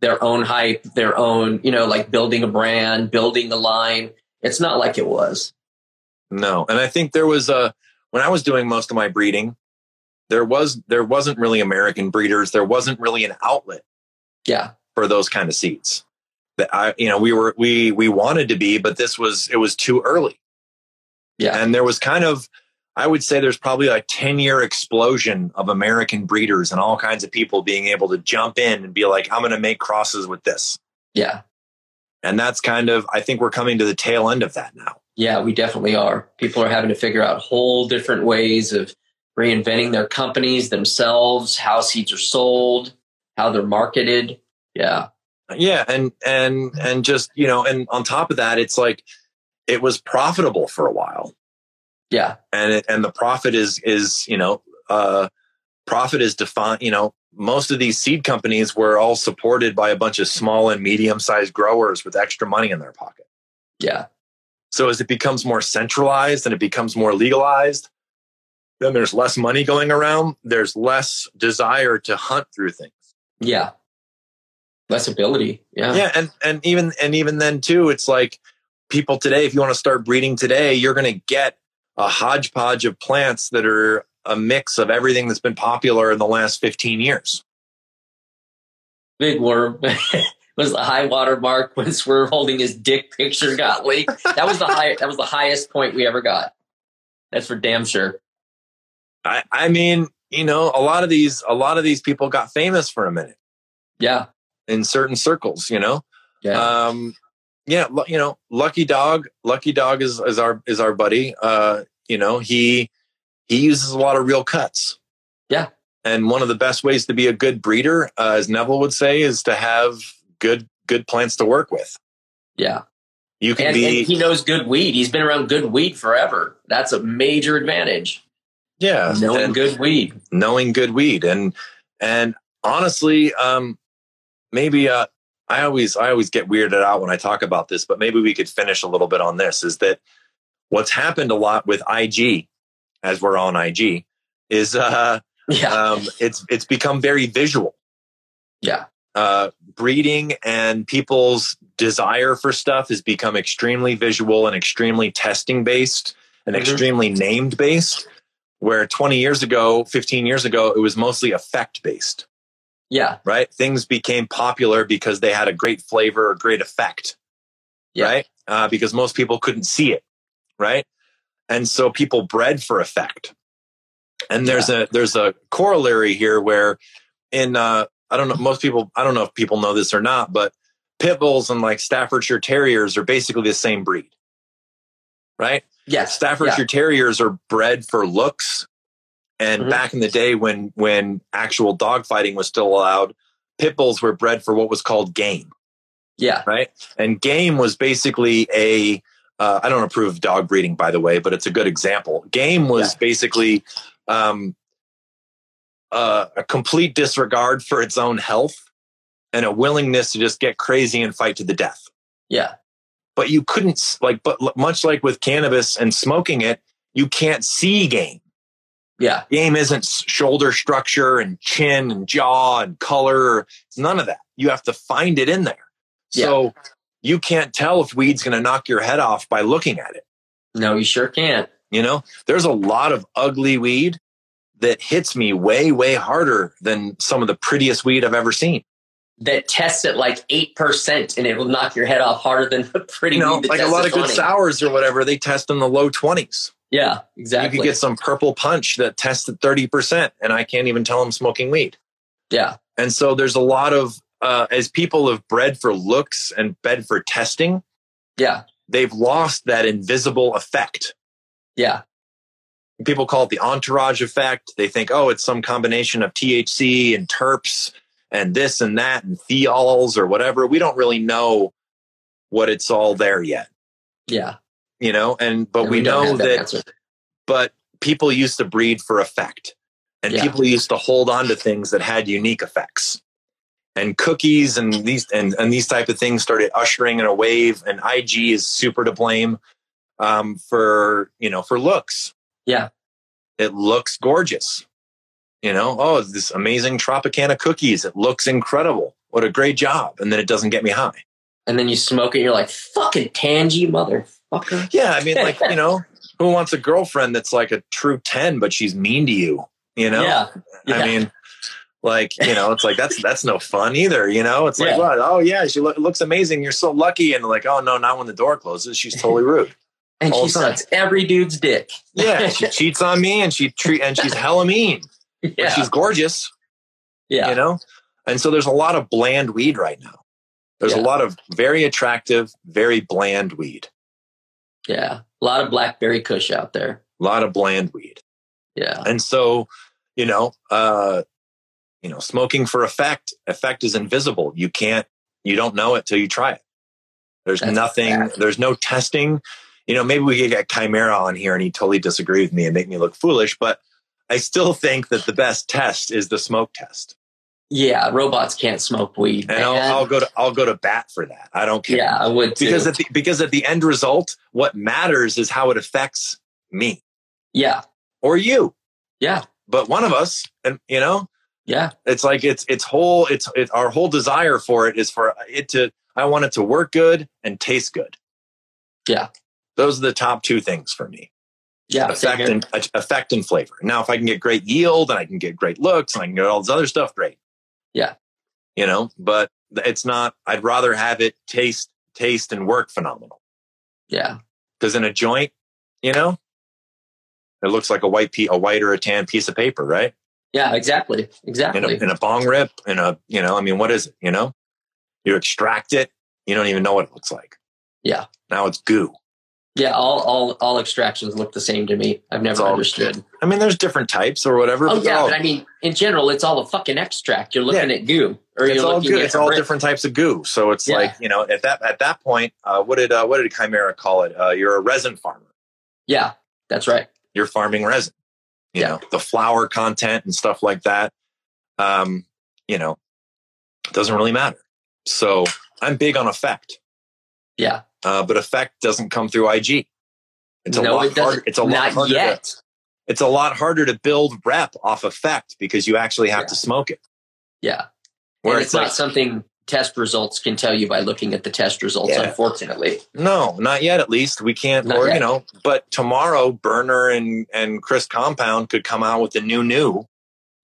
their own hype, their own you know like building a brand, building a line. It's not like it was. no, and I think there was a when I was doing most of my breeding, there was there wasn't really American breeders. There wasn't really an outlet Yeah, for those kind of seeds. That I, you know, we were we we wanted to be, but this was it was too early. yeah, And there was kind of, I would say there's probably a 10 year explosion of American breeders and all kinds of people being able to jump in and be like, I'm going to make crosses with this. yeah, And that's kind of, I think we're coming to the tail end of that now. yeah. We definitely are. People are having to figure out whole different ways of reinventing their companies themselves, how seeds are sold, how they're marketed. Yeah, Yeah. And, and, and just, you know, and on top of that, it's like, it was profitable for a while. yeah, And it, and the profit is, is, you know, uh, profit is defined, you know, most of these seed companies were all supported by a bunch of small and medium sized growers with extra money in their pocket. yeah, So as it becomes more centralized and it becomes more legalized, then there's less money going around. There's less desire to hunt through things. yeah. Less ability. Yeah, Yeah, and and even and even then too, it's like people today. If you want to start breeding today, you're going to get a hodgepodge of plants that are a mix of everything that's been popular in the last 15 years. Big Worm was the high water mark when Swerve holding his dick picture got leaked. That was the high. That was the highest point we ever got. That's for damn sure. I, I mean, you know, a lot of these a lot of these people got famous for a minute Yeah, in certain circles. You know, yeah, Um, yeah, you know, Lucky Dog, Lucky Dog is, is our is our buddy. Uh, you know, he he uses a lot of real cuts. Yeah. And one of the best ways to be a good breeder, uh, as Neville would say, is to have good good plants to work with. Yeah. You can And, be and he knows good weed. He's been around good weed forever. That's a major advantage. yeah, Knowing good weed. knowing good weed and and honestly, um, maybe uh, I always I always get weirded out when I talk about this, but maybe we could finish a little bit on this. Is that what's happened a lot with IG, as we're on IG, is uh, Yeah. um, it's it's become very visual. Yeah. Uh, breeding and people's desire for stuff has become extremely visual and extremely testing based and Mhm. extremely named based. Where 20 years ago, 15 years ago, it was mostly effect based, Yeah. right? Things became popular because they had a great flavor or great effect, Yeah. right? Uh, because most people couldn't see it, right? And so people bred for effect. And there's a there's a corollary here where in uh I don't know most people I don't know if people know this or not, but pit bulls and like Staffordshire Terriers are basically the same breed. Right? Yes. Staffordshire Terriers are bred for looks. And Mhm. back in the day when when actual dog fighting was still allowed, pit bulls were bred for what was called game Yeah. right? And game was basically a uh, I don't approve of dog breeding, by the way, but it's a good example. Game was Yeah. basically um, uh, a complete disregard for its own health and a willingness to just get crazy and fight to the death. Yeah. But you couldn't like, but much like with cannabis and smoking it, you can't see game. Yeah. Game isn't shoulder structure and chin and jaw and color. It's none of that. You have to find it in there. So you can't tell if weed's going to knock your head off by looking at it. No, you sure can't. You know, there's a lot of ugly weed that hits me way, way harder than some of the prettiest weed I've ever seen. That tests at like 8% and it will knock your head off harder than the pretty You know, like a lot of good sours or whatever, they test in the low 20s. Yeah, exactly. You could get some purple punch that tested 30%, and I can't even tell I'm smoking weed. yeah. And so there's a lot of, uh, as people have bred for looks and bred for testing, Yeah. they've lost that invisible effect. Yeah. People call it the entourage effect. They think, oh, it's some combination of THC and terps and this and that and thiols or whatever. We don't really know what it's all there yet, Yeah. You know. And but And we, don't know that. answer. But people used to breed for effect, and Yeah. people used to hold on to things that had unique effects. And cookies and these and, and these type of things started ushering in a wave. And IG is super to blame um, for you know for looks. Yeah. it looks gorgeous. You know, oh, this amazing Tropicana cookies. It looks incredible. What a great job. And then it doesn't get me high. And then you smoke it and you're like, fucking tangy motherfucker. Yeah. I mean, like, you know, who wants a girlfriend that's like a true 10, but she's mean to you? You know? Yeah. Yeah. I mean, like, you know, it's like, that's, that's no fun either. You know, it's like, Yeah. what? Oh yeah, she lo- looks amazing. You're so lucky. And like, oh no, not when the door closes. She's totally rude. and all she sucks every dude's dick. Yeah. She cheats on me and she treat, and she's hella mean. Yeah. she's gorgeous. yeah. you know and so there's a lot of bland weed right now there's a lot of very attractive very bland weed. Yeah. A lot of blackberry kush out there. a lot of bland weed. Yeah. and so you know uh you know smoking for effect effect is invisible. You can't you don't know it till you try it. There's That's nothing there's no testing. You know maybe we could get chimera on here and he totally disagree with me and make me look foolish but i still think that the best test is the smoke test Yeah. Robots can't smoke weed. and I'll. I'll go to i'll go to bat for that i don't care yeah, I would too. because at the because at the end result, what matters is how it affects me yeah. or you. Yeah. But one of us, and you know, Yeah. it's like it's it's whole it's it, our whole desire for it is for it to I want it to work good and taste good. Yeah. those are the top two things for me: Yeah. effect and effect and flavor. Now, if I can get great yield and I can get great looks and I can get all this other stuff, great. Yeah. you know, but it's not. I'd rather have it taste taste and work phenomenal. Yeah. because in a joint, you know, it looks like a white pe- a white or a tan piece of paper, right? Yeah. Exactly. In a, Exactly. in a bong rip, in a you know, I mean, what is it? You know, you extract it, you don't even know what it looks like. Yeah. Now it's goo. Yeah, all all all extractions look the same to me. I've never all- understood. I mean, there's different types or whatever. Oh but yeah, all- but I mean, in general, it's all a fucking extract. You're looking at goo, or it's you're all looking good. at It's all brick. different types of goo. So it's Yeah. like you know, at that at that point, uh, what did uh, what did Chimera call it? Uh, you're a resin farmer. Yeah, that's right. You're farming resin. You Yeah. know, the flour content and stuff like that. Um, you know, doesn't really matter. So I'm big on effect, Yeah, uh, but effect doesn't come through IG. It's a no, lot it harder. It's a lot harder. To, it's a lot harder to build rep off effect because you actually have Yeah. to smoke it. Yeah, Where and it's, it's, like, not something test results can tell you by looking at the test results. Yeah. Unfortunately, No, not yet. At least we can't, Not or yet. you know. But tomorrow, Burner and and Chris Compound could come out with the new new,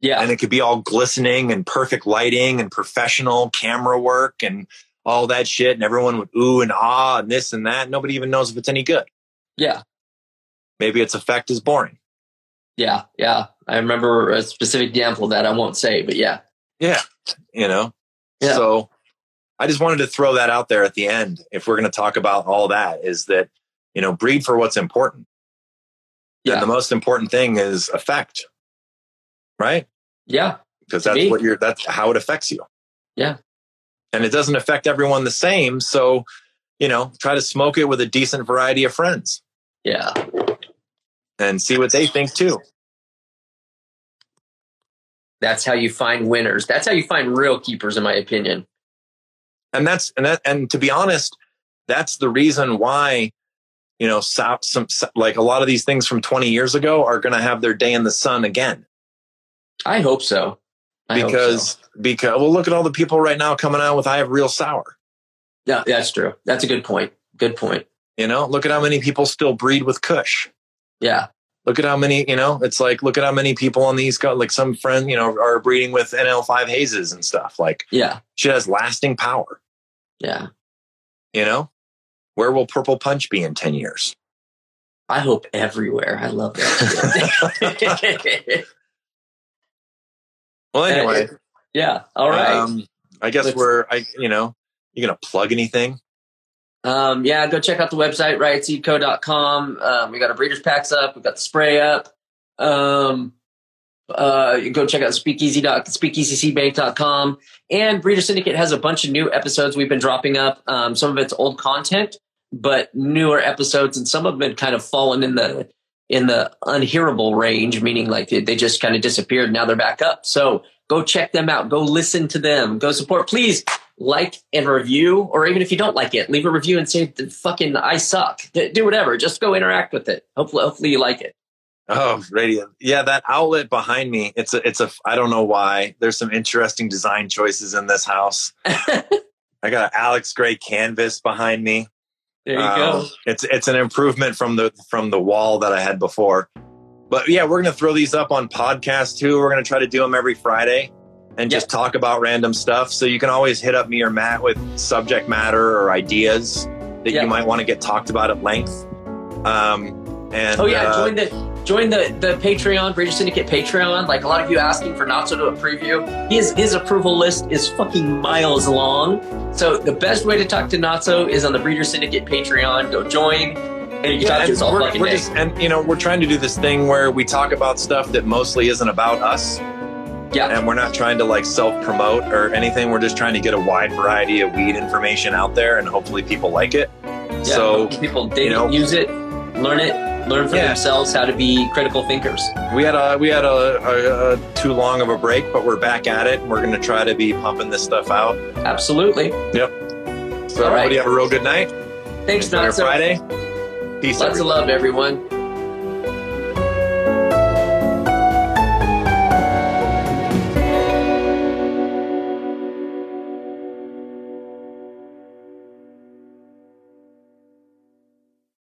yeah, and it could be all glistening and perfect lighting and professional camera work and all that shit, and everyone would ooh and ah and this and that. Nobody even knows if it's any good. yeah, Maybe its effect is boring. yeah, yeah. I remember a specific example that I won't say, but yeah, Yeah, you know. Yeah. So I just wanted to throw that out there at the end. If we're going to talk about all that, is that you know breed for what's important. Yeah. And the most important thing is effect, right? yeah, because that's what you're that's how it affects you Yeah. And it doesn't affect everyone the same so you know try to smoke it with a decent variety of friends yeah. and see what they think too That's how you find winners. That's how you find real keepers, in my opinion. and that's and that and to be honest that's the reason why you know so, some like a lot of these things from 20 years ago are going to have their day in the sun again I hope so. I because so. because well look at all the people right now coming out with i have real sour yeah, that's true. That's a good point. Good point. you know look at how many people still breed with kush Yeah, look at how many you know it's like look at how many people on the east coast like some friend you know are breeding with nl5 hazes and stuff like yeah, She has lasting power yeah. you know where will purple punch be in 10 years I hope everywhere. I love that. well anyway yeah. All right. um, i guess Let's- we're i you know you gonna plug anything Um, yeah, go check out the website, riotseedco.com. Um, we got our breeders packs up. We got the spray up. Um, uh, you go check out speakeasy dot speakeasyseedbank.com. And Breeder Syndicate has a bunch of new episodes we've been dropping up. Um, some of it's old content, but newer episodes, and some of them have kind of fallen in the in the unhearable range, meaning like they, they just kind of disappeared. Now they're back up. So go check them out. Go listen to them. Go support. Please like and review, or even if you don't like it, leave a review and say fucking I suck. Do whatever. Just go interact with it. Hopefully, hopefully you like it. oh radio yeah that outlet behind me it's a it's a i don't know why there's some interesting design choices in this house i got an Alex Grey canvas behind me There you Um, go. It's it's an improvement from the from the wall that I had before. But yeah, we're gonna throw these up on podcast too. We're gonna try to do them every Friday and just talk about random stuff. So you can always hit up me or Matt with subject matter or ideas that Yeah. you might want to get talked about at length. Um, and Oh yeah, uh, join the join the the Patreon, Breeder Syndicate Patreon. Like a lot of you asking for Natsu to a preview. His his approval list is fucking miles long. So the best way to talk to Natsu is on the Breeder Syndicate Patreon. Go join. And you yeah, and us all we're, fucking we're day. just and you know we're trying to do this thing where we talk about stuff that mostly isn't about us. Yeah. and we're not trying to like self promote or anything. We're just trying to get a wide variety of weed information out there, and hopefully people like it. Yeah, so people you know- use it, learn it, learn for Yeah. themselves how to be critical thinkers. we had a we had a, a, a too long of a break, but we're back at it. We're going to try to be pumping this stuff out. Absolutely. Yep. So All right. everybody have a real good night. Thanks, Natsu. Friday. Peace. Lots of love, everyone.